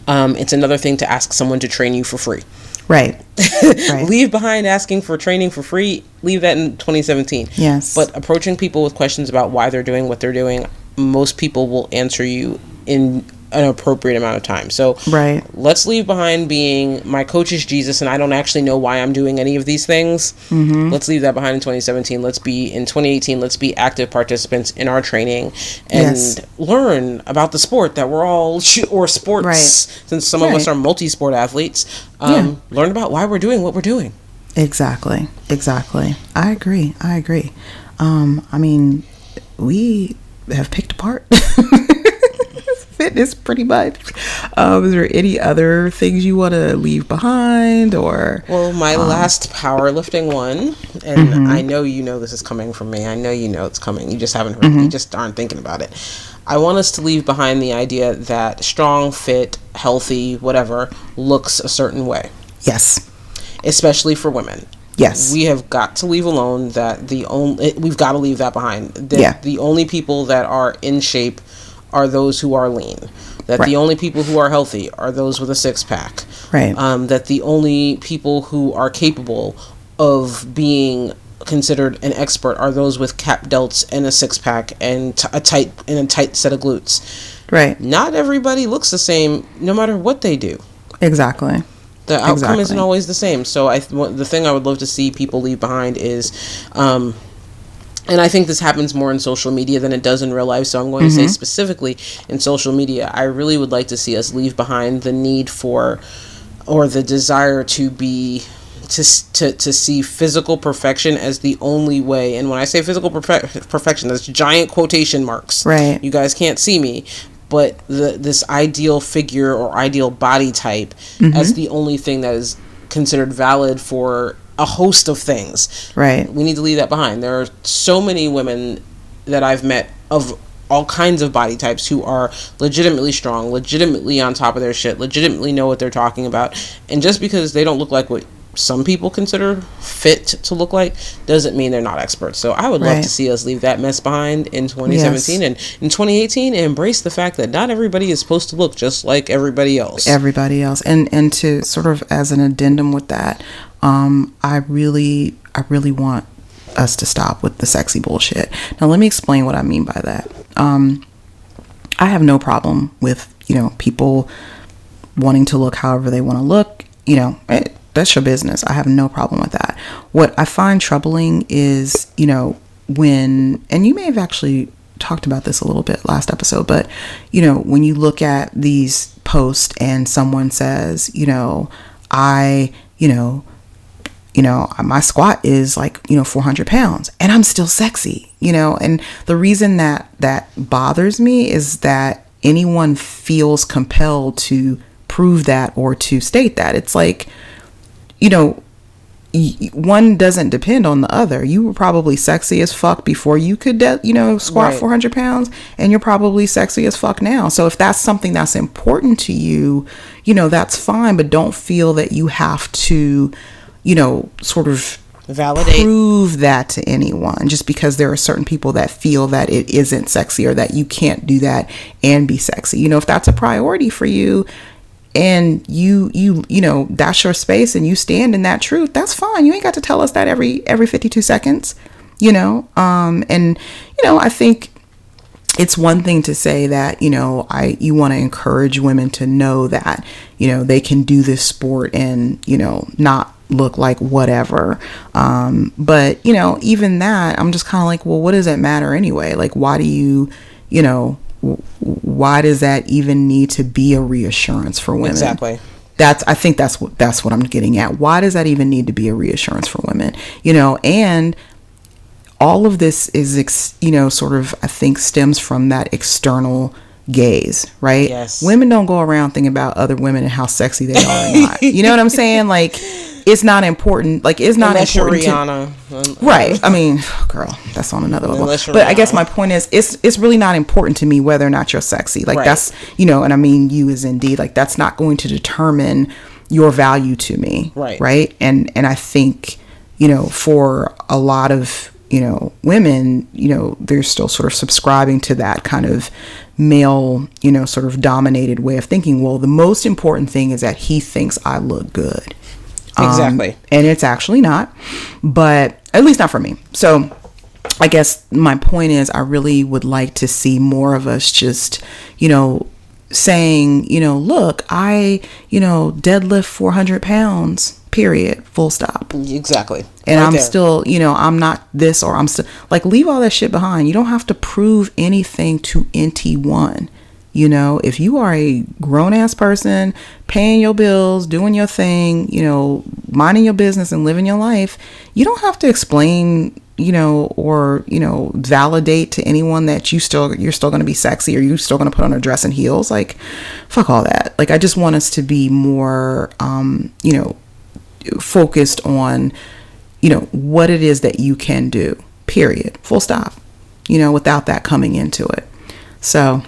Um, it's another thing to ask someone to train you for free. Right. right. leave behind asking for training for free. Leave that in 2017. Yes. But approaching people with questions about why they're doing what they're doing, most people will answer you in an appropriate amount of time. So right. let's leave behind being my coach is Jesus and I don't actually know why I'm doing any of these things. Mm-hmm. Let's leave that behind in 2017. Let's be in 2018. Let's be active participants in our training and yes. learn about the sport that we're all or sports right. since some right. of us are multi-sport athletes. Um, yeah. Learn about why we're doing what we're doing. Exactly. Exactly. I agree. I agree. Um, I mean, we have picked apart fitness pretty much. Um, is there any other things you want to leave behind or? Well, my um, last powerlifting one, and mm-hmm. I know you know this is coming from me. I know you know it's coming. You just haven't heard. Mm-hmm. You just aren't thinking about it. I want us to leave behind the idea that strong, fit, healthy, whatever looks a certain way. Yes. Especially for women. Yes. We have got to leave alone that the only we've got to leave that behind. The, yeah. the only people that are in shape are those who are lean. That right. the only people who are healthy are those with a six pack. Right. Um, that the only people who are capable of being considered an expert are those with cap delts and a six pack and t- a tight and a tight set of glutes. Right. Not everybody looks the same, no matter what they do. Exactly. The outcome exactly. isn't always the same. So I, the thing I would love to see people leave behind is. Um, and I think this happens more in social media than it does in real life. So I'm going mm-hmm. to say mm-hmm. specifically in social media, I really would like to see us leave behind the need for or the desire to be to, to, to see physical perfection as the only way. And when I say physical perfe- perfection, that's giant quotation marks. Right. You guys can't see me, but the this ideal figure or ideal body type mm-hmm. as the only thing that is considered valid for a host of things. Right. We need to leave that behind. There are so many women that I've met of all kinds of body types who are legitimately strong, legitimately on top of their shit, legitimately know what they're talking about. And just because they don't look like what some people consider fit to look like doesn't mean they're not experts. So I would love Right. to see us leave that mess behind in 2017 and in 2018 embrace the fact that not everybody is supposed to look just like everybody else. everybody else and and to sort of as an addendum with that um i really i really want us to stop with the sexy bullshit now let me explain what i mean by that um i have no problem with you know people wanting to look however they want to look you know it, that's your business i have no problem with that what i find troubling is you know when and you may have actually talked about this a little bit last episode but you know when you look at these posts and someone says you know i you know you know, my squat is like, you know, 400 pounds and I'm still sexy, you know, and the reason that that bothers me is that anyone feels compelled to prove that or to state that. It's like, you know, one doesn't depend on the other. You were probably sexy as fuck before you could, de- you know, squat Right. 400 pounds, and you're probably sexy as fuck now. So if that's something that's important to you, you know, that's fine, but don't feel that you have to, you know, sort of Validate. prove that to anyone just because there are certain people that feel that it isn't sexy or that you can't do that and be sexy. You know, if that's a priority for you and you you you know, that's your space and you stand in that truth, that's fine. You ain't got to tell us that every every 52 seconds, you know? Um and you know, I think it's one thing to say that you know i you want to encourage women to know that you know they can do this sport and you know not look like whatever um but you know even that i'm just kind of like well what does it matter anyway like why do you you know why does that even need to be a reassurance for women? Exactly. that's i think that's what that's what i'm getting at. Why does that even need to be a reassurance for women? You know and all of this is ex, you know sort of i think stems from that external gaze right Yes. women don't go around thinking about other women and how sexy they are or not you know what i'm saying like it's not important like it's not Unless you're important to, Right. I mean, girl, that's on another level. But I guess my point is, it's it's really not important to me whether or not you're sexy. Like Right. that's you know, and I mean you is indeed like that's not going to determine your value to me. Right. Right. And and I think you know for a lot of you know women, you know, they're still sort of subscribing to that kind of male, you know, sort of dominated way of thinking. Well, the most important thing is that he thinks I look good. Um, Exactly. and it's actually not, but at least not for me. So I guess my point is, I really would like to see more of us just, you know, saying, you know, look, I, you know, deadlift 400 pounds, period, full stop. Exactly. And Right I'm there. still, you know, I'm not this or I'm still like leave all that shit behind. You don't have to prove anything to NT1. You know, if you are a grown ass person, paying your bills, doing your thing, you know, minding your business and living your life, you don't have to explain, you know, or, you know, validate to anyone that you still you're still going to be sexy or you're still going to put on a dress and heels. Like fuck all that. Like I just want us to be more um, you know, focused on you know what it is that you can do period. Full stop you know without that coming into it. So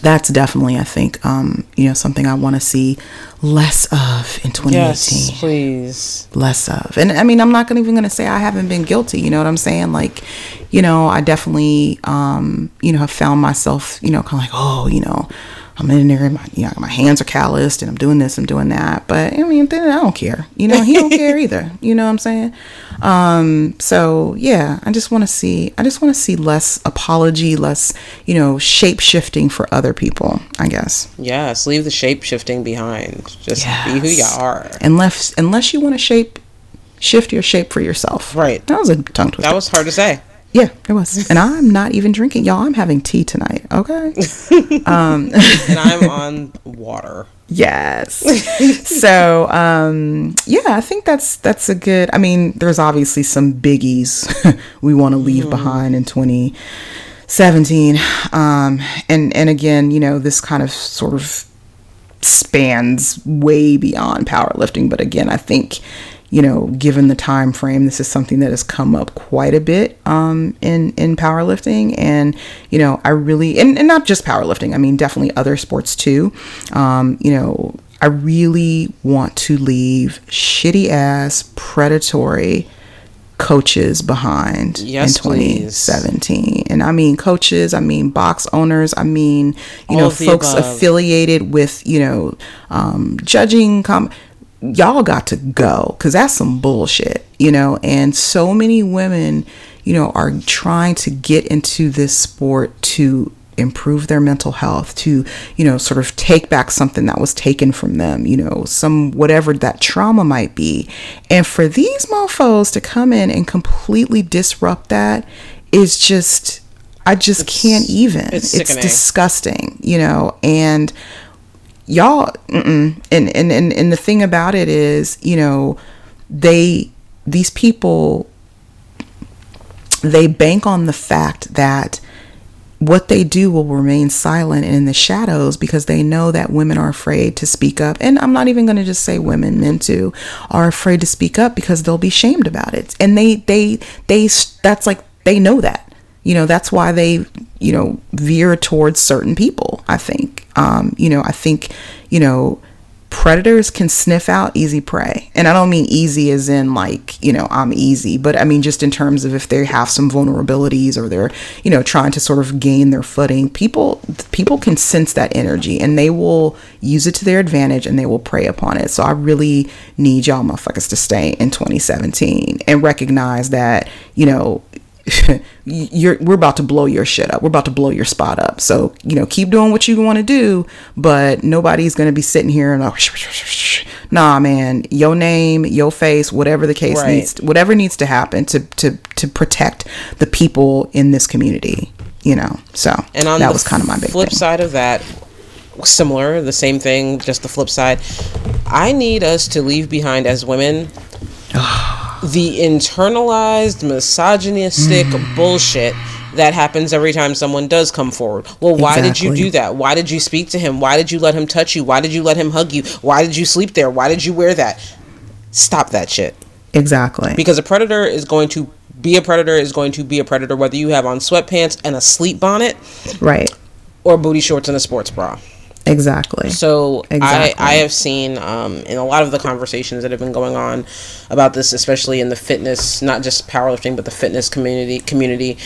that's definitely i think um you know something i want to see less of in 2018 Yes, please. less of. And i mean i'm not gonna even gonna say i haven't been guilty you know what i'm saying? Like you know i definitely um you know have found myself you know kind of like oh you know i'm in there my you know my hands are calloused and i'm doing this i'm doing that but i mean then i don't care you know he don't care either you know what i'm saying um so yeah i just want to see i just want to see less apology less you know shape shifting for other people i guess Yes, leave the shape shifting behind. Just be who you Yes. are. unless unless you want to shape shift your shape for yourself Right. that was a tongue twister That was hard to say. Yeah. It was. And i'm not even drinking. Y'all i'm having tea tonight okay? Um, And I'm on water. yes. So um yeah i think that's that's a good i mean there's obviously some biggies we want to leave behind in 2017 um and and again you know this kind of sort of spans way beyond powerlifting but again i think you know given the time frame this is something that has come up quite a bit um in in powerlifting and you know i really and, and not just powerlifting i mean definitely other sports too um you know I really want to leave shitty ass, predatory coaches behind yes, in 2017. Please. And I mean coaches, I mean box owners, I mean, you All know, folks above. affiliated with, you know, um, judging. Com- y'all got to go because that's some bullshit, you know. And so many women, you know, are trying to get into this sport to improve their mental health to you know sort of take back something that was taken from them you know some whatever that trauma might be. And for these mofos to come in and completely disrupt that is just i just it's, can't even. it's, it's disgusting you know? And y'all and, and and and the thing about it is you know they these people they bank on the fact that what they do will remain silent and in the shadows because they know that women are afraid to speak up. And I'm not even going to just say women, men too, are afraid to speak up because they'll be shamed about it. And they, they, they, that's like, they know that. You know, that's why they, you know, veer towards certain people, I think. Um, you know, I think, you know, predators can sniff out easy prey. And I don't mean easy as in like, you know, I'm easy, but I mean just in terms of if they have some vulnerabilities or they're, you know, trying to sort of gain their footing. People people can sense that energy and they will use it to their advantage and they will prey upon it. So I really need y'all motherfuckers to stay in 2017 and recognize that, you know, you're we're about to blow your shit up. We're about to blow your spot up. So, you know, keep doing what you want to do, but nobody's going to be sitting here and oh, like, nah, man, your name, your face, whatever the case right. needs, whatever needs to happen to to to protect the people in this community, you know. So, and on that was kind of my big flip thing. side of that, similar, the same thing, just the flip side. I need us to leave behind as women the internalized misogynistic mm. bullshit that happens every time someone does come forward. Well, why exactly. did you do that? Why did you speak to him? Why did you let him touch you? Why did you let him hug you? Why did you sleep there? Why did you wear that? Stop that shit. Exactly. Because a predator is going to be a predator is going to be a predator whether you have on sweatpants and a sleep bonnet. Right. Or booty shorts and a sports bra. Exactly. So exactly. I, I have seen um, in a lot of the conversations that have been going on about this, especially in the fitness, not just powerlifting, but the fitness community community.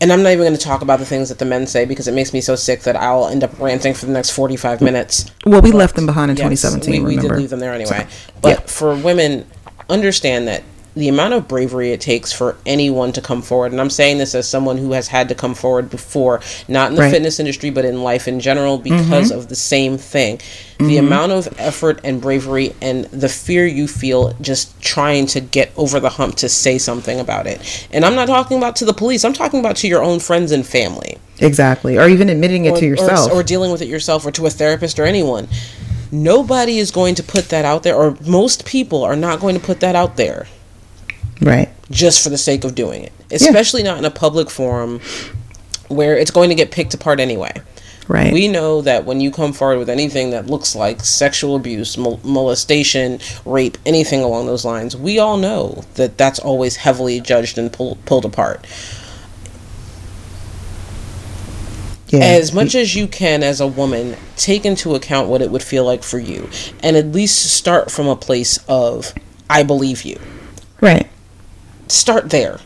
And I'm not even going to talk about the things that the men say because it makes me so sick that I'll end up ranting for the next 45 minutes. Well, we but, left them behind in yes, 2017. We, we did leave them there anyway. So, but yeah. for women, understand that the amount of bravery it takes for anyone to come forward and i'm saying this as someone who has had to come forward before not in the right. fitness industry but in life in general because mm-hmm. of the same thing mm-hmm. the amount of effort and bravery and the fear you feel just trying to get over the hump to say something about it and i'm not talking about to the police i'm talking about to your own friends and family exactly or even admitting it or, to yourself or, or dealing with it yourself or to a therapist or anyone nobody is going to put that out there or most people are not going to put that out there Right. Just for the sake of doing it. Especially yeah. not in a public forum where it's going to get picked apart anyway. Right. We know that when you come forward with anything that looks like sexual abuse, mol- molestation, rape, anything along those lines, we all know that that's always heavily judged and pull- pulled apart. Yeah. As much as you can as a woman, take into account what it would feel like for you and at least start from a place of I believe you. Right start there.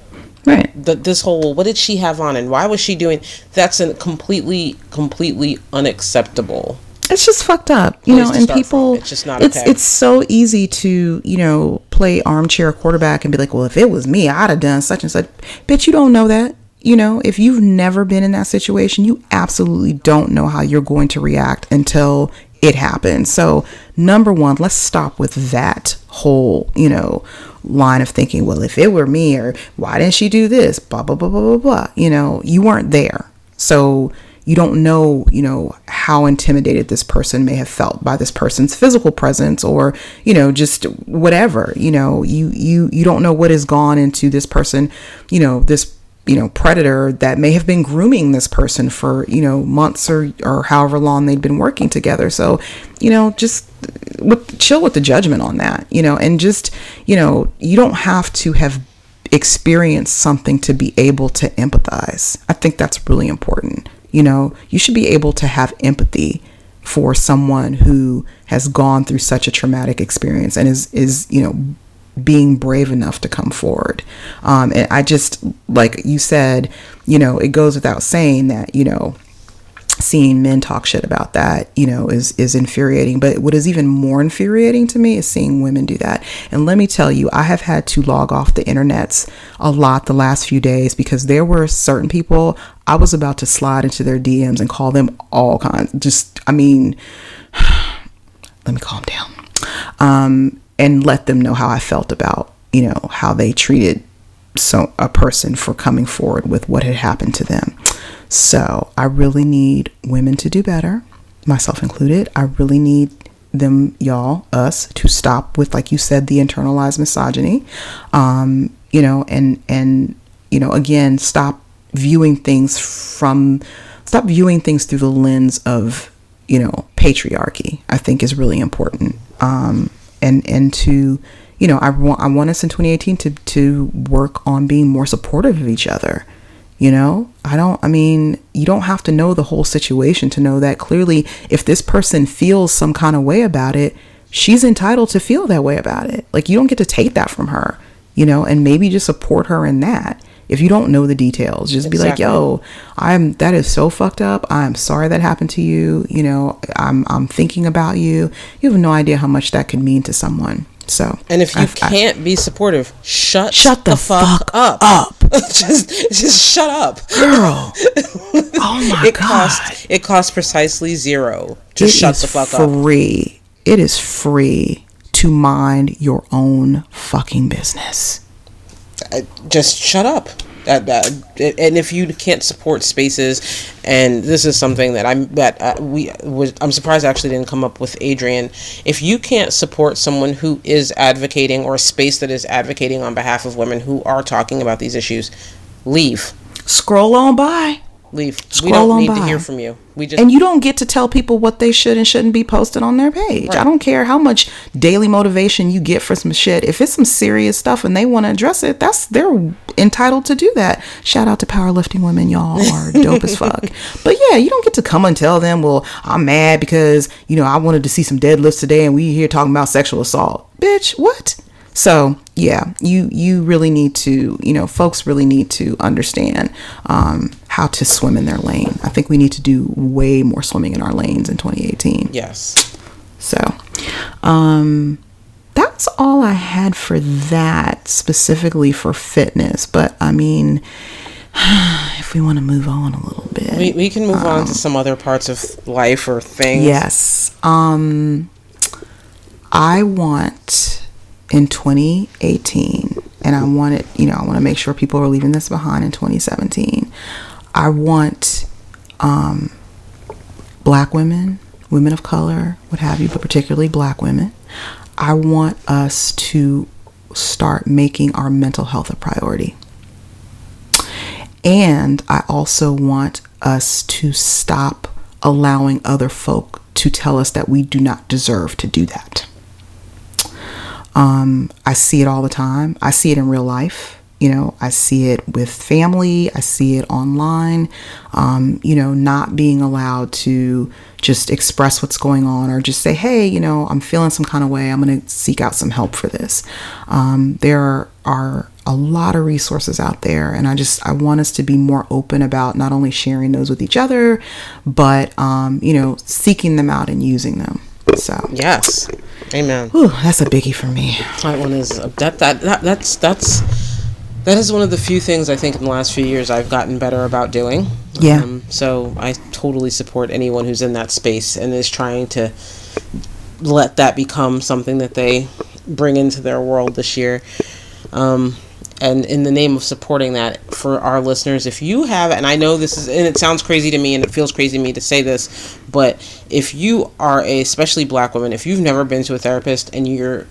Right. The, this whole what did she have on and why was she doing that's a completely completely unacceptable. It's just fucked up, you know. And people, it's just not. It's okay. it's so easy to you know play armchair quarterback and be like, well, if it was me, I'd have done such and such. Bitch, you don't know that. You know, if you've never been in that situation, you absolutely don't know how you're going to react until it happens. So, number one, let's stop with that whole, you know, line of thinking. Well, if it were me, or why didn't she do this? Blah, blah, blah, blah, blah, blah. You know, you weren't there. So, you don't know, you know, how intimidated this person may have felt by this person's physical presence or, you know, just whatever, you know, you, you, you don't know what has gone into this person, you know, this you know predator that may have been grooming this person for you know months or or however long they'd been working together. So you know just with, chill with the judgment on that you know and just you know you don't have to have experienced something to be able to empathize. I think that's really important. You know you should be able to have empathy for someone who has gone through such a traumatic experience and is is you know being brave enough to come forward. Um, and I just like you said, you know, it goes without saying that you know seeing men talk shit about that, you know, is is infuriating. But what is even more infuriating to me is seeing women do that. And let me tell you, I have had to log off the internets a lot the last few days because there were certain people I was about to slide into their DMs and call them all kinds. Just, I mean, let me calm down. Um, and let them know how I felt about, you know, how they treated so a person for coming forward with what had happened to them. So I really need women to do better, myself included. I really need them, y'all, us, to stop with, like you said, the internalized misogyny. Um, you know, and and you know, again, stop viewing things from stop viewing things through the lens of you know patriarchy. I think is really important. Um, and and to you know, I want I want us in 2018 to to work on being more supportive of each other. You know, I don't, I mean, you don't have to know the whole situation to know that clearly if this person feels some kind of way about it, she's entitled to feel that way about it. Like, you don't get to take that from her, you know, and maybe just support her in that. If you don't know the details, just exactly. be like, "Yo, I'm that is so fucked up. I'm sorry that happened to you. You know, I'm I'm thinking about you. You have no idea how much that could mean to someone." So, and if you I've, can't I've, be supportive, shut shut the, the fuck, fuck, up. up. just just shut up, girl. oh my it god! Cost, it costs precisely zero. Just it shut the fuck free. up. Free. It is free to mind your own fucking business. Uh, just shut up. Uh, uh, that, that, and if you can't support spaces, and this is something that I'm that uh, we was I'm surprised I actually didn't come up with Adrian. If you can't support someone who is advocating or a space that is advocating on behalf of women who are talking about these issues, leave. Scroll on by leave. Scroll we don't need by. to hear from you. We just and you don't get to tell people what they should and shouldn't be posted on their page. Right. I don't care how much daily motivation you get for some shit. If it's some serious stuff and they want to address it, that's they're entitled to do that. Shout out to powerlifting women, y'all are dope as fuck. But yeah, you don't get to come and tell them, well, I'm mad because you know I wanted to see some deadlifts today, and we here talking about sexual assault. Bitch, what? So yeah, you you really need to, you know, folks really need to understand um, how to swim in their lane. I think we need to do way more swimming in our lanes in 2018. Yes. So, um, that's all I had for that specifically for fitness. But I mean, if we want to move on a little bit, we, we can move um, on to um, some other parts of life or things. Yes. Um, I want in 2018 and I want it, you know, I want to make sure people are leaving this behind in 2017. I want um, black women, women of color, what have you, but particularly black women. I want us to start making our mental health a priority. And I also want us to stop allowing other folk to tell us that we do not deserve to do that. Um, I see it all the time. I see it in real life. You know, I see it with family. I see it online. Um, you know, not being allowed to just express what's going on or just say, hey, you know, I'm feeling some kind of way. I'm going to seek out some help for this. Um, there are, a lot of resources out there and i just i want us to be more open about not only sharing those with each other but um, you know seeking them out and using them so yes, amen. Whew, that's a biggie for me. That one is that that, that that's that's that is one of the few things I think in the last few years I've gotten better about doing. Yeah. Um, so I totally support anyone who's in that space and is trying to let that become something that they bring into their world this year. Um, and in the name of supporting that for our listeners if you have and i know this is and it sounds crazy to me and it feels crazy to me to say this but if you are a especially black woman if you've never been to a therapist and you're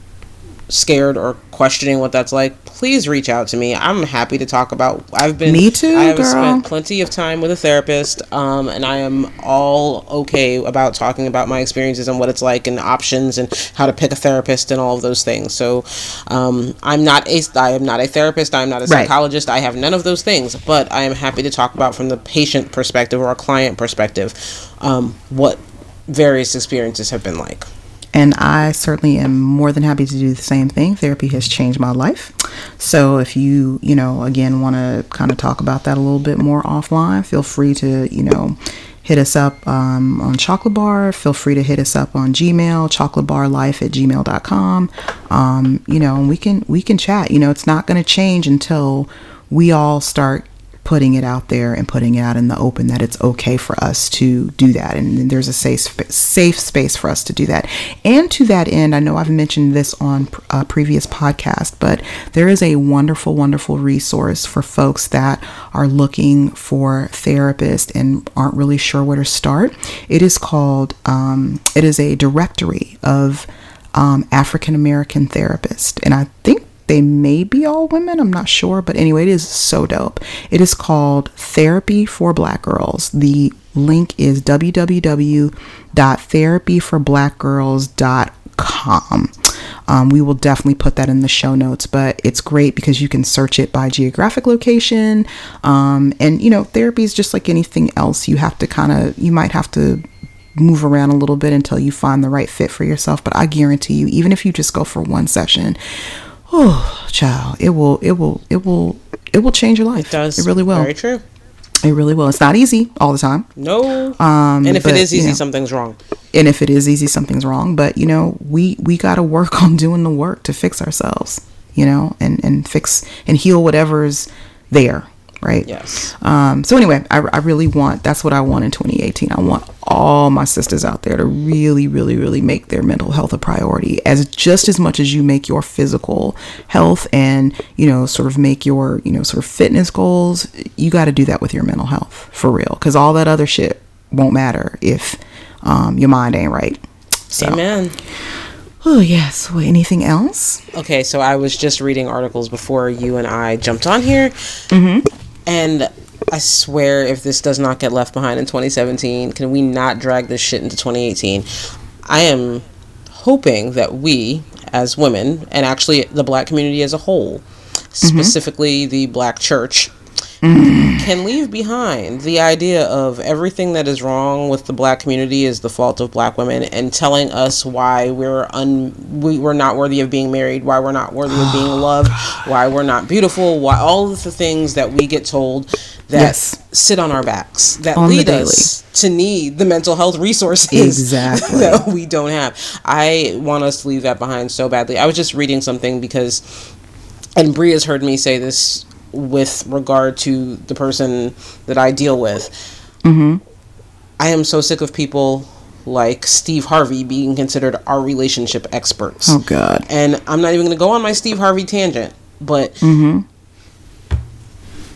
scared or questioning what that's like, please reach out to me. I'm happy to talk about. I've been me too. I have girl. spent plenty of time with a therapist, um, and I am all okay about talking about my experiences and what it's like and options and how to pick a therapist and all of those things. So, um, I'm not a I am not a therapist. I'm not a psychologist. Right. I have none of those things, but I am happy to talk about from the patient perspective or a client perspective um, what various experiences have been like. And I certainly am more than happy to do the same thing. Therapy has changed my life. So if you, you know, again, want to kind of talk about that a little bit more offline, feel free to, you know, hit us up um, on Chocolate Bar. Feel free to hit us up on Gmail, chocolatebarlife at gmail.com. Um, you know, and we can we can chat. You know, it's not going to change until we all start putting it out there and putting it out in the open that it's okay for us to do that. And there's a safe safe space for us to do that. And to that end i know i've mentioned this on a uh, previous podcast but there is a wonderful wonderful resource for folks that are looking for therapists and aren't really sure where to start. It is called um, it is a directory of um, African American therapists. And I think they may be all women, I'm not sure, but anyway, it is so dope. It is called Therapy for Black Girls. The link is www.therapyforblackgirls.com. Um, we will definitely put that in the show notes, but it's great because you can search it by geographic location. Um, and, you know, therapy is just like anything else. You have to kind of, you might have to move around a little bit until you find the right fit for yourself. But I guarantee you, even if you just go for one session, oh child it will it will it will it will change your life. It does. It really will. Very true. It really will. It's not easy all the time. No. Um and if but, it is easy you know, something's wrong. And if it is easy something's wrong. But you know we we got to work on doing the work to fix ourselves you know and and fix and heal whatever's there right? Yes. Um, so anyway, I, I really want that's what I want in 2018. I want all my sisters out there to really, really, really make their mental health a priority as just as much as you make your physical health and you know sort of make your you know sort of fitness goals. You got to do that with your mental health for real, because all that other shit won't matter if um, your mind ain't right. So. Amen. Oh, yes. Well, anything else? Okay, so I was just reading articles before you and I jumped on here. Mm-hmm. And I swear, if this does not get left behind in 2017, can we not drag this shit into 2018? I am hoping that we, as women, and actually the black community as a whole, mm-hmm. specifically the black church, can leave behind the idea of everything that is wrong with the black community is the fault of black women and telling us why we're un we, we're not worthy of being married, why we're not worthy of being loved, why we're not beautiful, why all of the things that we get told that yes. sit on our backs that on lead us to need the mental health resources exactly that we don't have. I want us to leave that behind so badly. I was just reading something because and Bri has heard me say this with regard to the person that I deal with. Mm-hmm. I am so sick of people like Steve Harvey being considered our relationship experts. Oh God! And I'm not even going to go on my Steve Harvey tangent, but mm-hmm.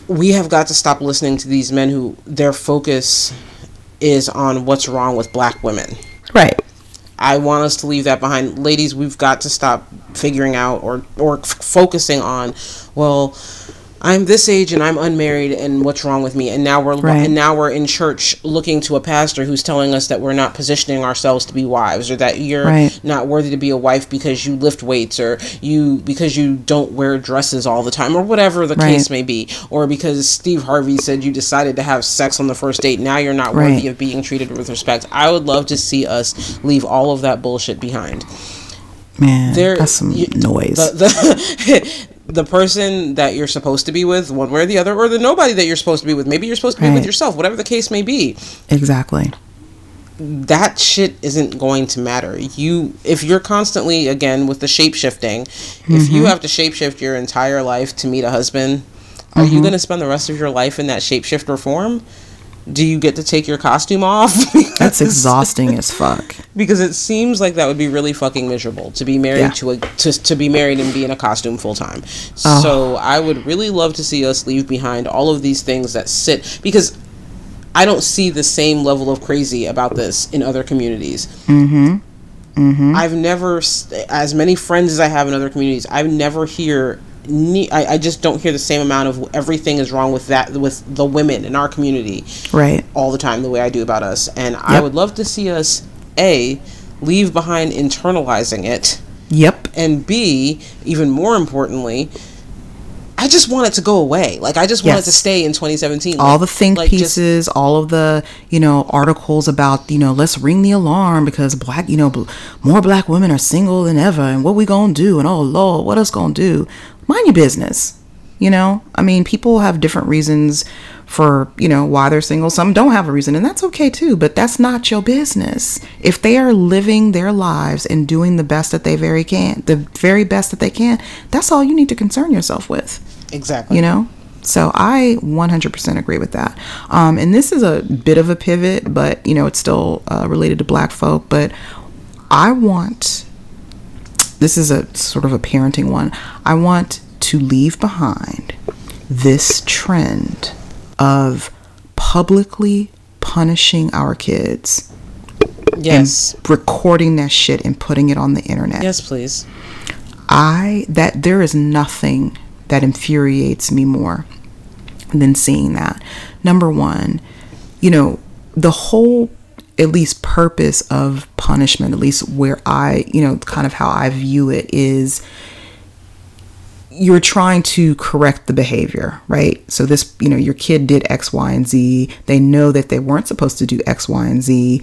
we have got to stop listening to these men who their focus is on what's wrong with black women. Right. I want us to leave that behind, ladies. We've got to stop figuring out or or f- focusing on, well I'm this age and I'm unmarried and what's wrong with me and now we're right. and now we're in church looking to a pastor who's telling us that we're not positioning ourselves to be wives or that you're right. not worthy to be a wife because you lift weights or you because you don't wear dresses all the time or whatever the right. case may be or because Steve Harvey said you decided to have sex on the first date now you're not worthy of being treated with respect. I would love to see us leave all of that bullshit behind. Man, there, that's some you, noise. The, the the person that you're supposed to be with, one way or the other, or the nobody that you're supposed to be with. Maybe you're supposed to be with yourself, whatever the case may be. Exactly. That shit isn't going to matter. You, if you're constantly again with the shape shifting, mm-hmm. if you mm-hmm. have to shapeshift your entire life to meet a husband, are mm-hmm. you going to spend the rest of your life in that shapeshifter form? Do you get to take your costume off? That's exhausting as fuck. Because it seems like that would be really fucking miserable to be married yeah. to a to, to be married and be in a costume full time. Oh. So I would really love to see us leave behind all of these things that sit because I don't see the same level of crazy about this in other communities. Mm-hmm. Mm-hmm. I've never, as many friends as I have in other communities, I've never hear ne- I, I just don't hear the same amount of everything is wrong with that with the women in our community right all the time the way I do about us and yep. I would love to see us a leave behind internalizing it yep and b even more importantly I just want it to go away. Like I just want Yes. it to stay in 2017. all Like- the think like, just- pieces, all of the you know articles about you know let's ring the alarm because black you know bl- more black women are single than ever and what we gonna do and oh lord what us gonna do? Mind your business. You know, I mean, people have different reasons for you know why they're single. Some don't have a reason, and that's okay too. But that's not your business. If they are living their lives and doing the best that they very can, the very best that they can, that's all you need to concern yourself with exactly. you know so i 100% agree with that um, and this is a bit of a pivot but you know it's still uh, related to black folk but i want this is a sort of a parenting one i want to leave behind this trend of publicly punishing our kids Yes. recording that shit and putting it on the internet Yes, please. I that there is nothing that infuriates me more than seeing that. Number one, you know, the whole at least purpose of punishment, at least where I, you know, kind of how I view it is you're trying to correct the behavior, right? So this, you know, your kid did X, Y, and Z. They know that they weren't supposed to do X, Y, and Z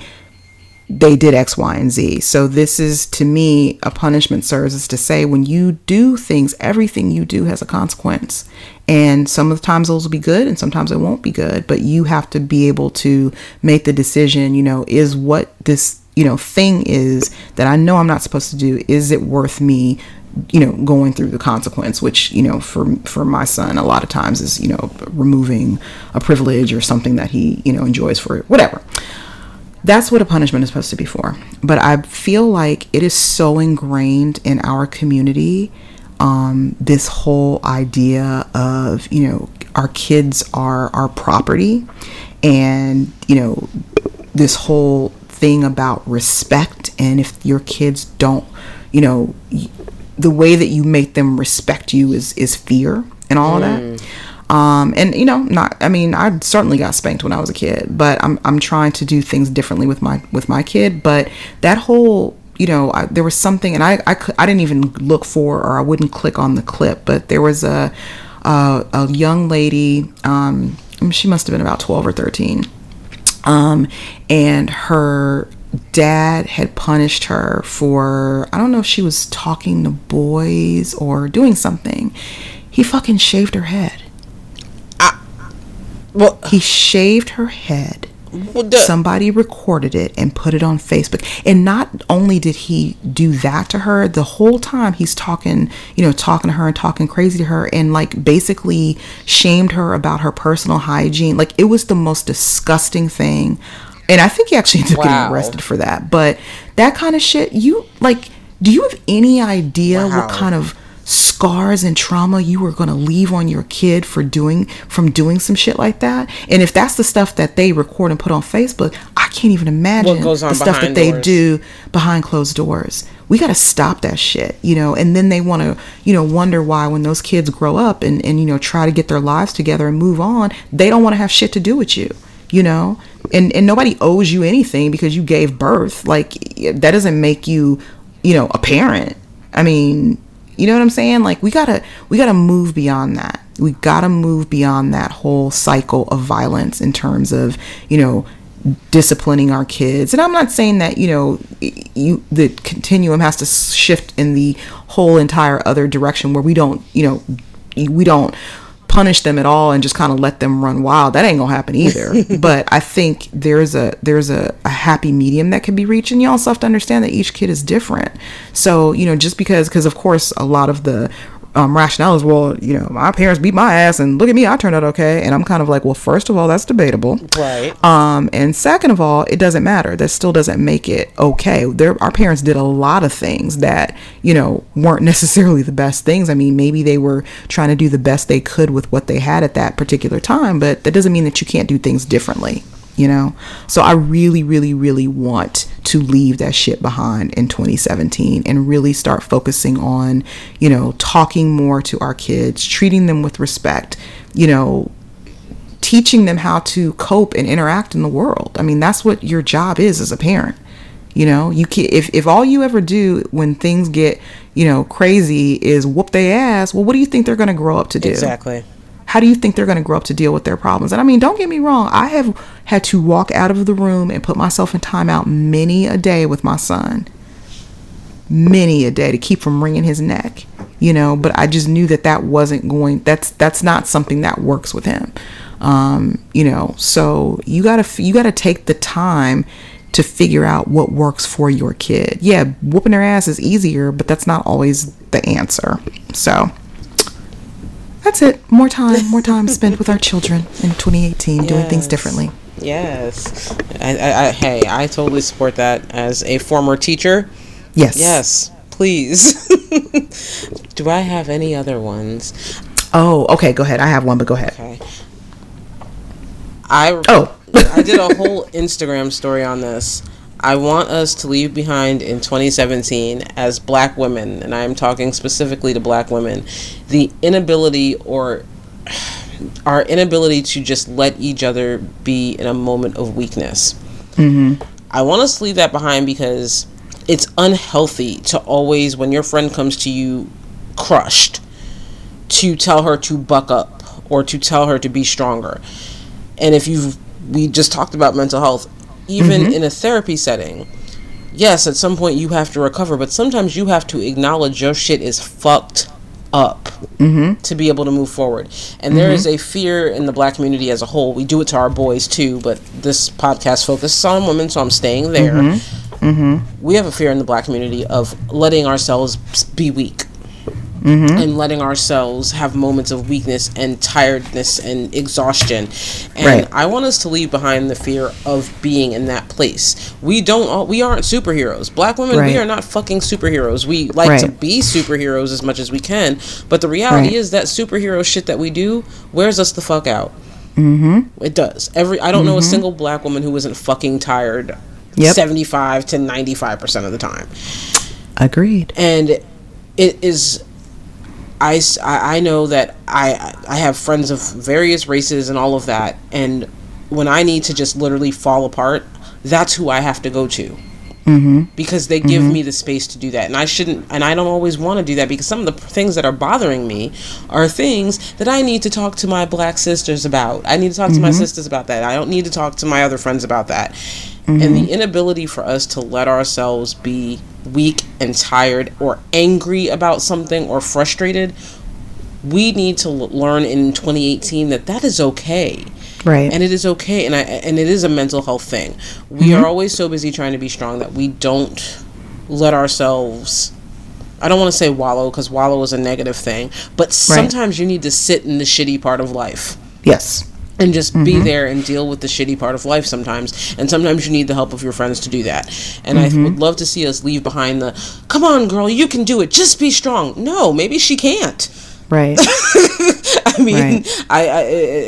they did X, Y, and Z. So this is to me a punishment serves as to say when you do things, everything you do has a consequence. And some of the times those will be good and sometimes it won't be good. But you have to be able to make the decision, you know, is what this, you know, thing is that I know I'm not supposed to do, is it worth me you know going through the consequence which you know for for my son a lot of times is you know removing a privilege or something that he you know enjoys for whatever that's what a punishment is supposed to be for. But I feel like it is so ingrained in our community. Um, this whole idea of, you know, our kids are our property and, you know, this whole thing about respect. And if your kids don't, you know, the way that you make them respect you is, is fear and all of that. Um, and you know, not. I mean, I certainly got spanked when I was a kid, but I'm I'm trying to do things differently with my with my kid. But that whole, you know, I, there was something, and I I, I didn't even look for or I wouldn't click on the clip, but there was a a, a young lady. Um, she must have been about twelve or thirteen, um, and her dad had punished her for I don't know if she was talking to boys or doing something. He fucking shaved her head. Well, He shaved her head. well, Somebody recorded it and put it on Facebook. And not only did he do that to her, the whole time he's talking, you know, talking to her and talking crazy to her and like basically shamed her about her personal hygiene. Like it was the most disgusting thing. And I think he actually ended up Wow. getting arrested for that. But that kind of shit, you like, do you have any idea Wow. what kind of scars and trauma you were going to leave on your kid for doing from doing some shit like that? And if that's the stuff that they record and put on facebook i can't even imagine What goes on the stuff that behind they doors. do behind closed doors. We got to stop that shit you know? And then they want to you know wonder why when those kids grow up and and you know try to get their lives together and move on they don't want to have shit to do with you you know? And and nobody owes you anything because you gave birth. Like that doesn't make you you know a parent. I mean you know what I'm saying? Like we gotta we gotta move beyond that. We gotta move beyond that whole cycle of violence in terms of you know disciplining our kids. And I'm not saying that you know you the continuum has to shift in the whole entire other direction where we don't you know we don't punish them at all and just kind of let them run wild that ain't gonna happen either. But i think there's a there's a, a happy medium that can be reached and you also have to understand that each kid is different. So you know just because because of course a lot of the um, rationale is well you know my parents beat my ass and look at me i turned out okay and i'm kind of like well first of all that's debatable Right. um, and second of all, it doesn't matter. That still doesn't make it okay. There, our parents did a lot of things that you know weren't necessarily the best things. I mean, maybe they were trying to do the best they could with what they had at that particular time, but that doesn't mean that you can't do things differently. You know, so I really, really, really want to leave that shit behind in 2017 and really start focusing on, you know, talking more to our kids, treating them with respect, you know, teaching them how to cope and interact in the world. I mean, that's what your job is as a parent. You know, you can if if all you ever do when things get, you know, crazy is whoop their ass. Well, what do you think they're going to grow up to do? Exactly. How do you think they're going to grow up to deal with their problems? And I mean, don't get me wrong. I have had to walk out of the room and put myself in timeout many a day with my son. Many a day to keep from wringing his neck, you know. But I just knew that that wasn't going. That's that's not something that works with him, um, you know. So you gotta you gotta take the time to figure out what works for your kid. Yeah, whooping their ass is easier, but that's not always the answer. So that's it. More time, more time spent with our children in 2018, doing things differently. Yes. I, I, I, hey, I totally support that as a former teacher. Yes. Yes, please. Do I have any other ones? Oh, okay. Go ahead. I have one, but go ahead. Okay. I Oh. I did a whole Instagram story on this. I want us to leave behind in 2017 as black women, and I'm talking specifically to black women, the inability or our inability to just let each other be in a moment of weakness. Mm-hmm. I want us to leave that behind because it's unhealthy to always, when your friend comes to you crushed, to tell her to buck up or to tell her to be stronger. And if you've, we just talked about mental health, even mm-hmm. in a therapy setting, yes, at some point you have to recover, but sometimes you have to acknowledge your shit is fucked up mm-hmm. to be able to move forward. And there mm-hmm. is a fear in the black community as a whole. We do it to our boys too, but this podcast focuses on women, so I'm staying there. We have a fear in the black community of letting ourselves be weak. And letting ourselves have moments of weakness and tiredness and exhaustion. And Right. I want us to leave behind the fear of being in that place. We don't all, we aren't superheroes. Black women, Right. we are not fucking superheroes. We like to be superheroes as much as we can, but the reality Right. is that superhero shit that we do wears us the fuck out. Mm-hmm. It does. Every I don't know a single black woman who isn't fucking tired. Yep. 75 to 95% of the time Agreed. and it is I, I- know that I I have friends of various races and all of that and when I need to just literally fall apart that's who I have to go to. Mm-hmm. because they give me the space to do that and I shouldn't and I don't always want to do that because some of the things that are bothering me are things that I need to talk to my black sisters about. I need to talk to my sisters about that. I don't need to talk to my other friends about that and the mm-hmm. inability for us to let ourselves be weak and tired or angry about something or frustrated we need to l- learn in 2018 that that is okay. Right. and it is okay and I, and it is a mental health thing. We mm-hmm. are always so busy trying to be strong that we don't let ourselves I don't want to say wallow because wallow is a negative thing, but sometimes you need to sit in the shitty part of life. Yes. And just be mm-hmm. there and deal with the shitty part of life sometimes. And sometimes you need the help of your friends to do that. And I mm-hmm. would love to see us leave behind the, come on, girl, you can do it. Just be strong. No, maybe she can't. Right. I mean, Right. I, I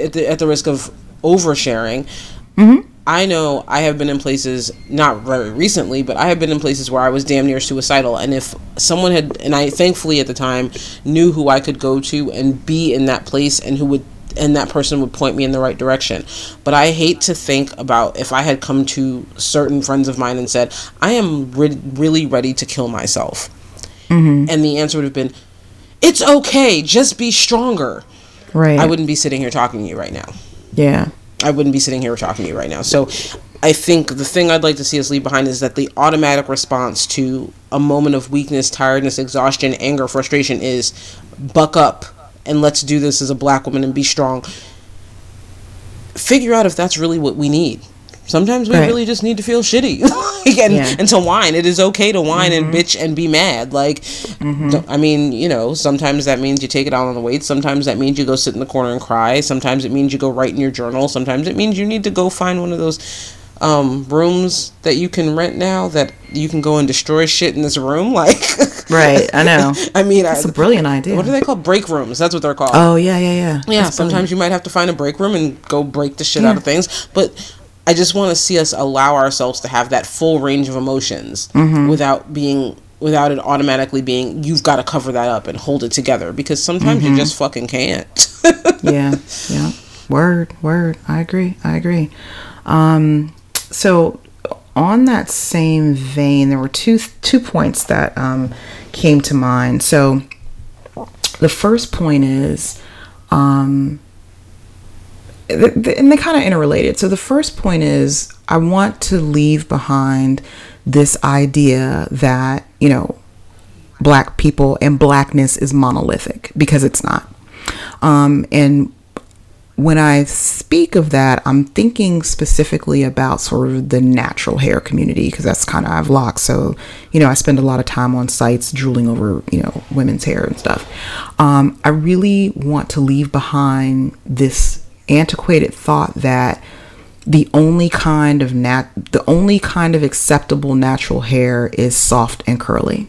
at, the, at the risk of oversharing, mm-hmm. I know I have been in places not very recently, but I have been in places where I was damn near suicidal. And if someone had, and I thankfully at the time knew who I could go to and be in that place, and who would, and that person would point me in the right direction. But I hate to think about if I had come to certain friends of mine and said, "I am re- really ready to kill myself," mm-hmm. and the answer would have been, "It's okay, just be stronger." Right. I wouldn't be sitting here talking to you right now. Yeah. I wouldn't be sitting here talking to you right now. So I think the thing I'd like to see us leave behind is that the automatic response to a moment of weakness, tiredness, exhaustion, anger, frustration is buck up and let's do this as a black woman and be strong. Figure out if that's really what we need. Sometimes we Right. really just need to feel shitty Like, and, Yeah. and to whine. It is okay to whine and mm-hmm. bitch and be mad. Like, mm-hmm. don't- I mean, you know, sometimes that means you take it out on the weight. Sometimes that means you go sit in the corner and cry. Sometimes it means you go write in your journal. Sometimes it means you need to go find one of those um, rooms that you can rent now that you can go and destroy shit in this room. Like, Right. I know. I mean, I, That's a brilliant idea. what are they called? Break rooms. That's what they're called. Oh yeah, yeah, yeah. Yeah, That's sometimes you might have to find a break room and go break the shit out of things. But I just want to see us allow ourselves to have that full range of emotions Mm-hmm. without being without it automatically being you've got to cover that up and hold it together because sometimes Mm-hmm. you just fucking can't. yeah, yeah. Word, word. I agree. I agree. Um, so on that same vein, there were two two points that um, came to mind. So the first point is, um, and they kind of interrelated. So the first point is, I want to leave behind this idea that you know, black people and blackness is monolithic because it's not. Um, and when I speak of that, I'm thinking specifically about sort of the natural hair community because that's kind of I have locked. So, you know, I spend a lot of time on sites drooling over, you know, women's hair and stuff. Um, I really want to leave behind this antiquated thought that the only kind of nat the only kind of acceptable natural hair is soft and curly.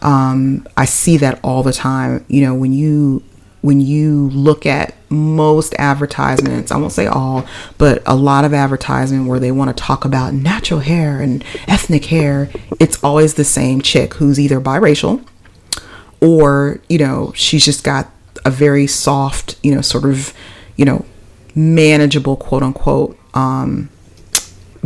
Um, I see that all the time. You know, when you when you look at most advertisements, I won't say all, but a lot of advertisement where they want to talk about natural hair and ethnic hair, it's always the same chick who's either biracial or, you know, she's just got a very soft, you know, sort of, you know, manageable quote unquote um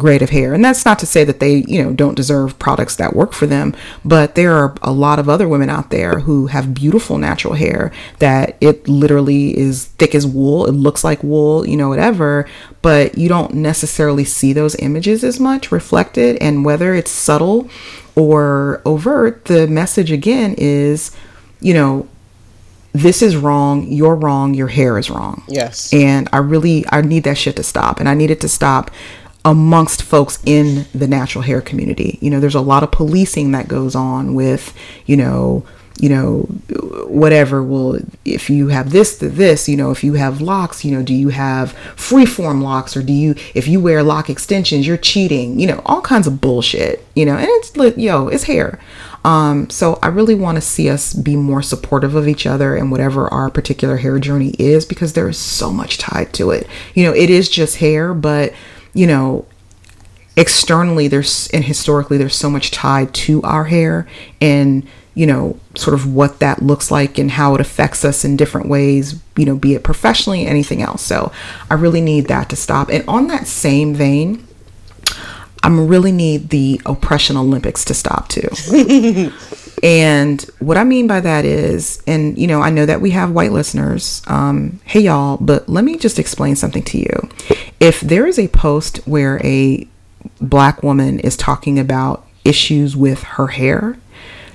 grade of hair. And that's not to say that they, you know, don't deserve products that work for them, but there are a lot of other women out there who have beautiful natural hair that it literally is thick as wool, it looks like wool, you know, whatever, but you don't necessarily see those images as much reflected and whether it's subtle or overt, the message again is, you know, this is wrong, you're wrong, your hair is wrong Yes. and i really i need that shit to stop and i need it to stop amongst folks in the natural hair community you know there's a lot of policing that goes on with you know you know whatever well if you have this to this you know if you have locks you know do you have freeform locks or do you if you wear lock extensions you're cheating you know all kinds of bullshit you know and it's yo it's hair um, so I really want to see us be more supportive of each other and whatever our particular hair journey is because there is so much tied to it. You know, it is just hair, but you know, externally there's and historically there's so much tied to our hair and you know sort of what that looks like and how it affects us in different ways you know be it professionally anything else so i really need that to stop and on that same vein I'm really need the oppression Olympics to stop too. and what I mean by that is, and you know, I know that we have white listeners. Um, hey y'all, but let me just explain something to you. If there is a post where a black woman is talking about issues with her hair,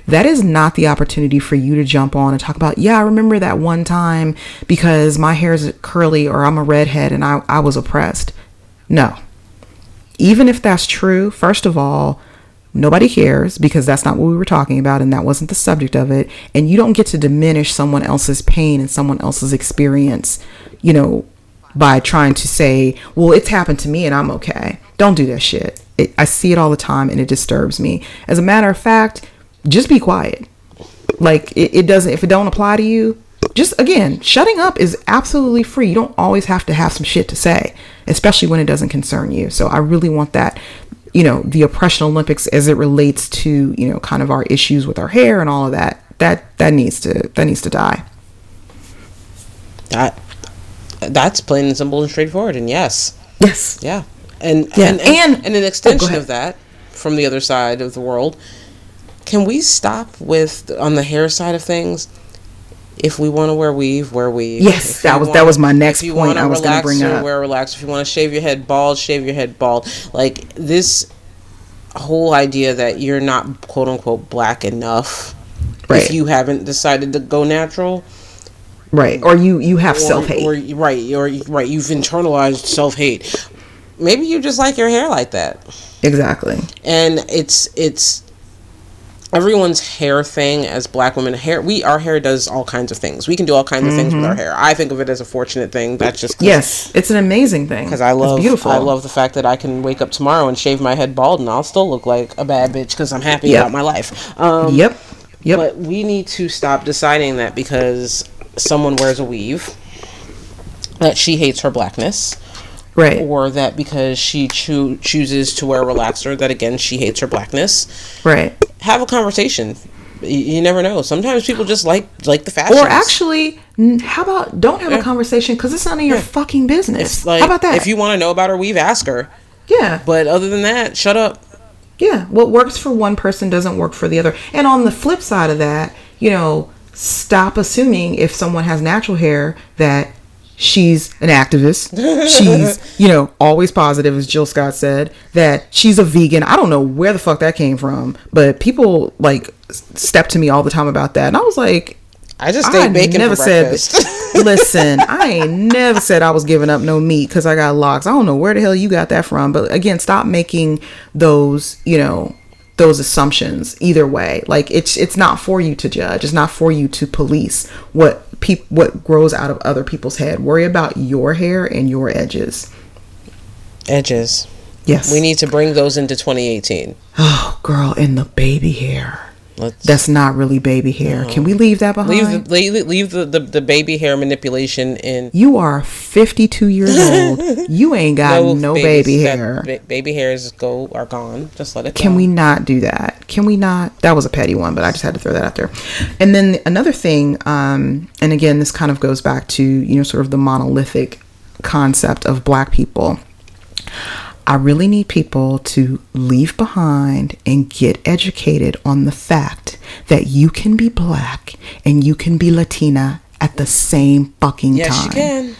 that is not the opportunity for you to jump on and talk about, yeah, I remember that one time because my hair is curly or I'm a redhead and I, I was oppressed. No even if that's true, first of all, nobody cares because that's not what we were talking about and that wasn't the subject of it. And you don't get to diminish someone else's pain and someone else's experience, you know, by trying to say, well, it's happened to me and I'm okay. Don't do that shit. It, I see it all the time and it disturbs me. As a matter of fact, just be quiet. Like it, it doesn't, if it don't apply to you, just again, shutting up is absolutely free. You don't always have to have some shit to say, especially when it doesn't concern you. So I really want that, you know, the oppression Olympics as it relates to, you know, kind of our issues with our hair and all of that. That that needs to that needs to die. That that's plain and simple and straightforward. And yes, Yes. yeah, and Yeah, and, and, and- and an oh, extension ahead. of that from the other side of the world. Can we stop with on the hair side of things? If we want to wear weave, wear weave. Yes, If that was- that was my next if you point I was gonna relax, bring you up. Wear relax. If you want to shave your head bald, shave your head bald. Like this whole idea that you're not quote unquote black enough Right. if you haven't decided to go natural. Right. Or you you have self hate. Or, right, or right, you've internalized self hate. Maybe you just like your hair like that, Exactly. and it's it's everyone's hair thing as black women hair we our hair does all kinds of things we can do all kinds of things with our hair i think of it as a fortunate thing that's just Yes, it's an amazing thing. because i love it's beautiful. i love the fact that i can wake up tomorrow and shave my head bald and i'll still look like a bad bitch because i'm happy Yep. about my life um Yep. Yep. but we need to stop deciding that because someone wears a weave that she hates her blackness right. or that because she choo- chooses to wear a relaxer that again she hates her blackness right. have a conversation you, you never know sometimes people just like like the fashion Or actually, how about don't have a conversation because it's none of your fucking business. like how about that? if you want to know about her weave ask her Yeah. But other than that, shut up. Yeah. What works for one person doesn't work for the other. And on the flip side of that, you know, stop assuming if someone has natural hair that she's an activist. she's, you know, always positive, as Jill Scott said, that she's a vegan. I don't know where the fuck that came from, but people like step to me all the time about that. And I was like, I just ate bacon never said. listen, I ain't never said I was giving up no meat because I got locks. I don't know where the hell you got that from. But again, stop making those, you know, those assumptions either way. Like it's it's not for you to judge. It's not for you to police what peop- what grows out of other people's head. Worry about your hair and your edges. Edges. Yes. We need to bring those into 2018. Oh, girl, and the baby hair. Let's, That's not really baby hair. No. Can we leave that behind? Leave the leave, the, the, the, baby hair manipulation in. You are 52 years old. you ain't got no, no baby hair. Ba- baby hairs go are gone. Just let it. Can go. we not do that? Can we not? That was a petty one, but I just had to throw that out there. And then another thing, um, and again, this kind of goes back to you know sort of the monolithic concept of black people. I really need people to leave behind and get educated on the fact that you can be black and you can be Latina at the same fucking yes, time. Yes, you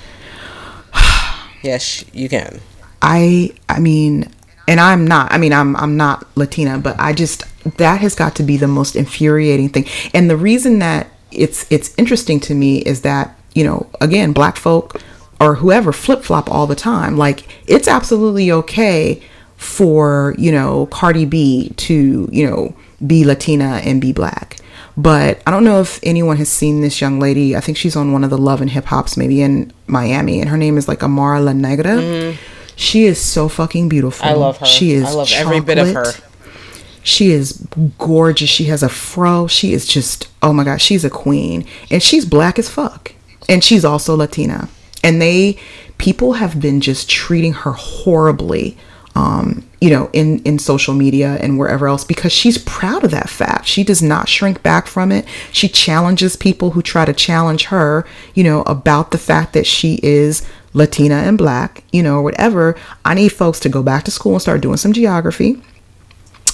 can. yes, you can. I I mean, and I'm not. I mean, I'm I'm not Latina, but I just that has got to be the most infuriating thing. And the reason that it's it's interesting to me is that you know, again, black folk or whoever flip flop all the time. Like it's absolutely okay for, you know, Cardi B to, you know, be Latina and be black. But I don't know if anyone has seen this young lady. I think she's on one of the Love and Hip Hops, maybe in Miami, and her name is like Amara La Negra. Mm-hmm. She is so fucking beautiful. I love her. She is. I love chocolate. every bit of her. She is gorgeous. She has a fro. She is just, oh my God, she's a queen. And she's black as fuck. And she's also Latina and they people have been just treating her horribly um, you know, in in social media and wherever else because she's proud of that fact. She does not shrink back from it. She challenges people who try to challenge her, you know, about the fact that she is Latina and black, you know, or whatever. I need folks to go back to school and start doing some geography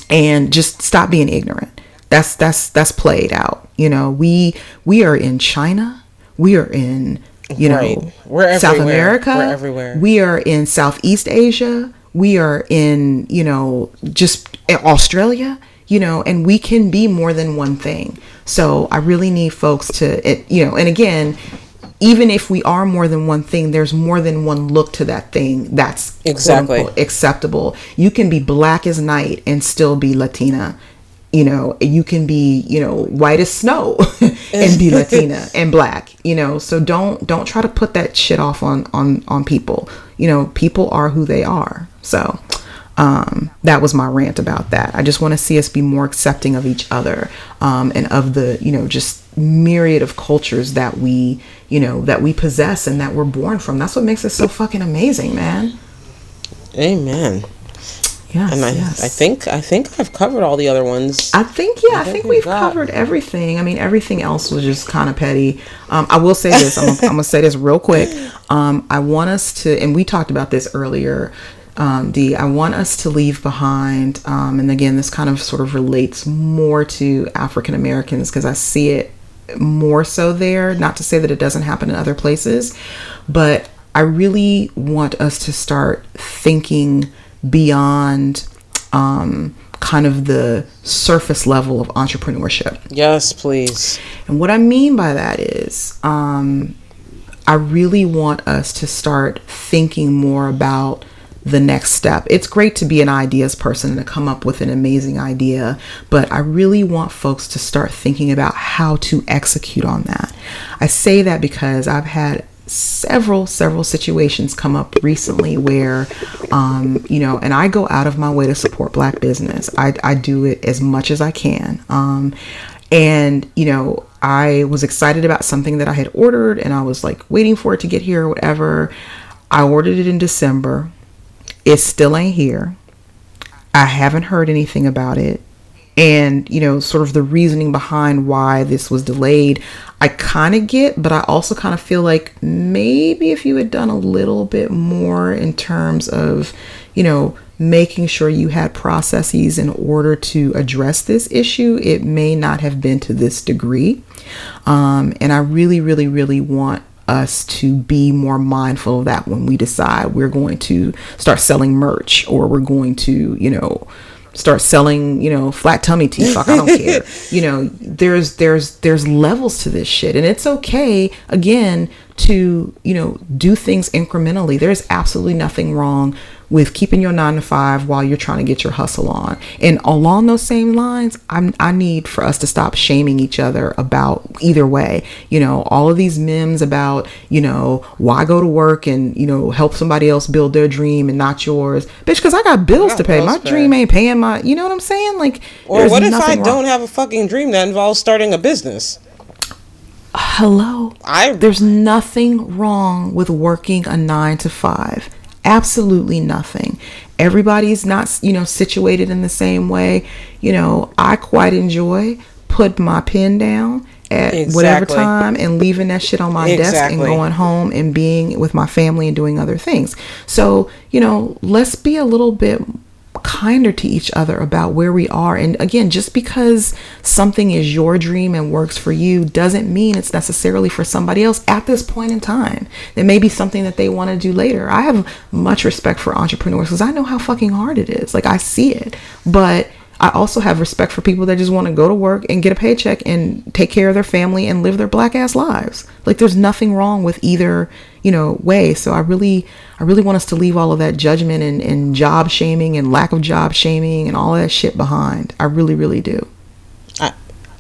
and just stop being ignorant. That's that's that's played out. You know, we we are in China. We are in you know, we're South America. We're everywhere. We are in Southeast Asia. We are in, you know, just Australia, you know, and we can be more than one thing. So I really need folks to, it, you know, and again, even if we are more than one thing, there's more than one look to that thing that's exactly unquote, acceptable. You can be black as night and still be Latina you know you can be you know white as snow and be latina and black you know? So don't don't try to put that shit off on on on people. You know people are who they are. So um, that was my rant about that. I just want to see us be more accepting of each other um, and of the you know just myriad of cultures that we you know that we possess and that we're born from. That's what makes us so fucking amazing man. Amen Yes, and I, yes. I think I think I've covered all the other ones. I think yeah, I, I think, think, we've got. covered everything. I mean, everything else was just kind of petty. Um, I will say this. I'm, I'm, gonna say this real quick. Um, I want us to, and we talked about this earlier. Um, Di, I want us to leave behind, um, and again, this kind of sort of relates more to African Americans because I see it more so there. Not to say that it doesn't happen in other places, but I really want us to start thinking beyond um, kind of the surface level of entrepreneurship. Yes, please. And what I mean by that is, um, I really want us to start thinking more about the next step. It's great to be an ideas person and to come up with an amazing idea, but I really want folks to start thinking about how to execute on that. I say that because I've had several several situations come up recently where um, you know and i go out of my way to support black business. I, I do it as much as i can. Um, and you know i was excited about something that i had ordered and i was like waiting for it to get here or whatever. I ordered it in december. It still ain't here. I haven't heard anything about it and you know sort of the reasoning behind why this was delayed i kind of get but i also kind of feel like maybe if you had done a little bit more in terms of you know making sure you had processes in order to address this issue it may not have been to this degree. Um, and i really really really want us to be more mindful of that when we decide we're going to start selling merch or we're going to you know start selling, you know, flat tummy tea. Fuck, I don't care. You know, there's there's there's levels to this shit, and it's okay again to you know do things incrementally. There's absolutely nothing wrong with keeping your nine to five while you're trying to get your hustle on. And along those same lines, I'm, I need for us to stop shaming each other about either way. You know, all of these memes about, you know, why go to work and, you know, help somebody else build their dream and not yours. Bitch, because I got bills I got to pay. Bills my pay. dream ain't paying my, you know what I'm saying? Like, or what if I wrong. don't have a fucking dream that involves starting a business? Hello. I there's nothing wrong with working a 9 to 5 absolutely nothing everybody's not you know situated in the same way you know i quite enjoy put my pen down at exactly. whatever time and leaving that shit on my exactly. desk and going home and being with my family and doing other things so you know let's be a little bit kinder to each other about where we are. And again, just because something is your dream and works for you doesn't mean it's necessarily for somebody else at this point in time. It may be something that they want to do later. I have much respect for entrepreneurs because I know how fucking hard it is. Like I see it. But I also have respect for people that just want to go to work and get a paycheck and take care of their family and live their black ass lives. Like there's nothing wrong with either, you know, way. So I really I really want us to leave all of that judgment and, and job shaming and lack of job shaming and all that shit behind. I really, really do. I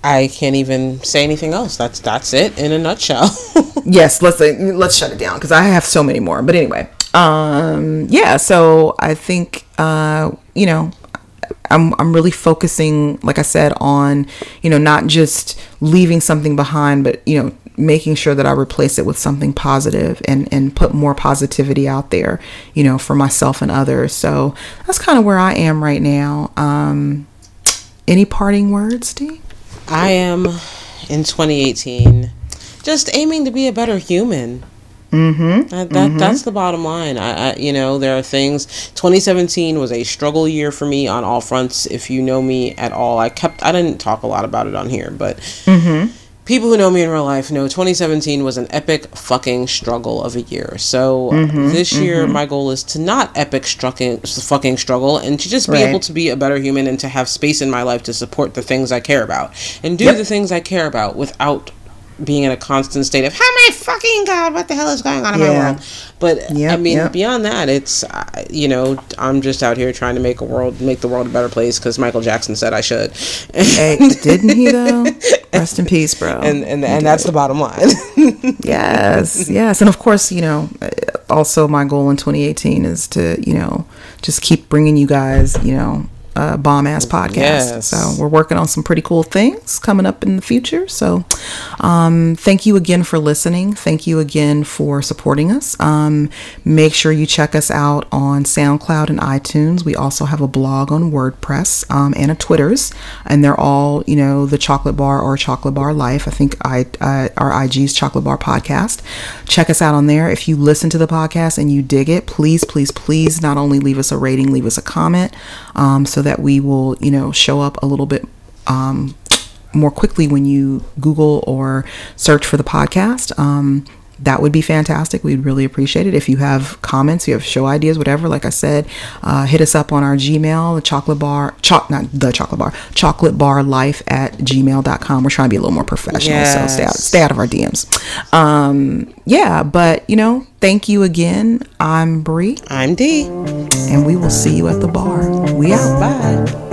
I can't even say anything else. That's that's it in a nutshell. yes, let's let's shut it down because I have so many more. But anyway, um, yeah. So I think uh, you know I'm I'm really focusing, like I said, on you know not just leaving something behind, but you know making sure that I replace it with something positive and and put more positivity out there, you know, for myself and others. So that's kind of where I am right now. Um, any parting words, Di? I am in 2018 just aiming to be a better human. Mm-hmm. That, that mm-hmm. that's the bottom line. I, I, you know, there are things. 2017 was a struggle year for me on all fronts. If you know me at all, I kept. I didn't talk a lot about it on here, but mm-hmm. People who know me in real life know 2017 was an epic fucking struggle of a year. So mm-hmm. this year, mm-hmm. my goal is to not epic strucking, fucking struggle, and to just be right. able to be a better human and to have space in my life to support the things I care about and do yep. the things I care about without being in a constant state of, "Oh my fucking god, what the hell is going on in yeah. my world?" But yep, I mean, yep. beyond that, it's uh, you know, I'm just out here trying to make a world, make the world a better place because Michael Jackson said I should. hey, didn't he though? Rest in peace, bro. And and, and that's the bottom line. yes, yes, and of course, you know, also my goal in 2018 is to you know just keep bringing you guys, you know, uh, bomb ass podcast. Yes. So we're working on some pretty cool things coming up in the future. So um, thank you again for listening. Thank you again for supporting us. Um, make sure you check us out on SoundCloud and iTunes. We also have a blog on WordPress um, and a Twitters, and they're all you know the Chocolate Bar or Chocolate Bar Life. I think I uh, our IG's Chocolate Bar Podcast. Check us out on there. If you listen to the podcast and you dig it, please, please, please, not only leave us a rating, leave us a comment. Um, so that we will, you know, show up a little bit um, more quickly when you Google or search for the podcast. Um, that would be fantastic. We'd really appreciate it. If you have comments, you have show ideas, whatever, like I said, uh, hit us up on our Gmail, the chocolate bar, choc, not the chocolate bar, chocolate bar life at gmail.com. We're trying to be a little more professional, yes. so stay out, stay out of our DMs. Um, yeah, but you know, thank you again. I'm Bri. I'm Di. And we will see you at the bar. We out. Bye.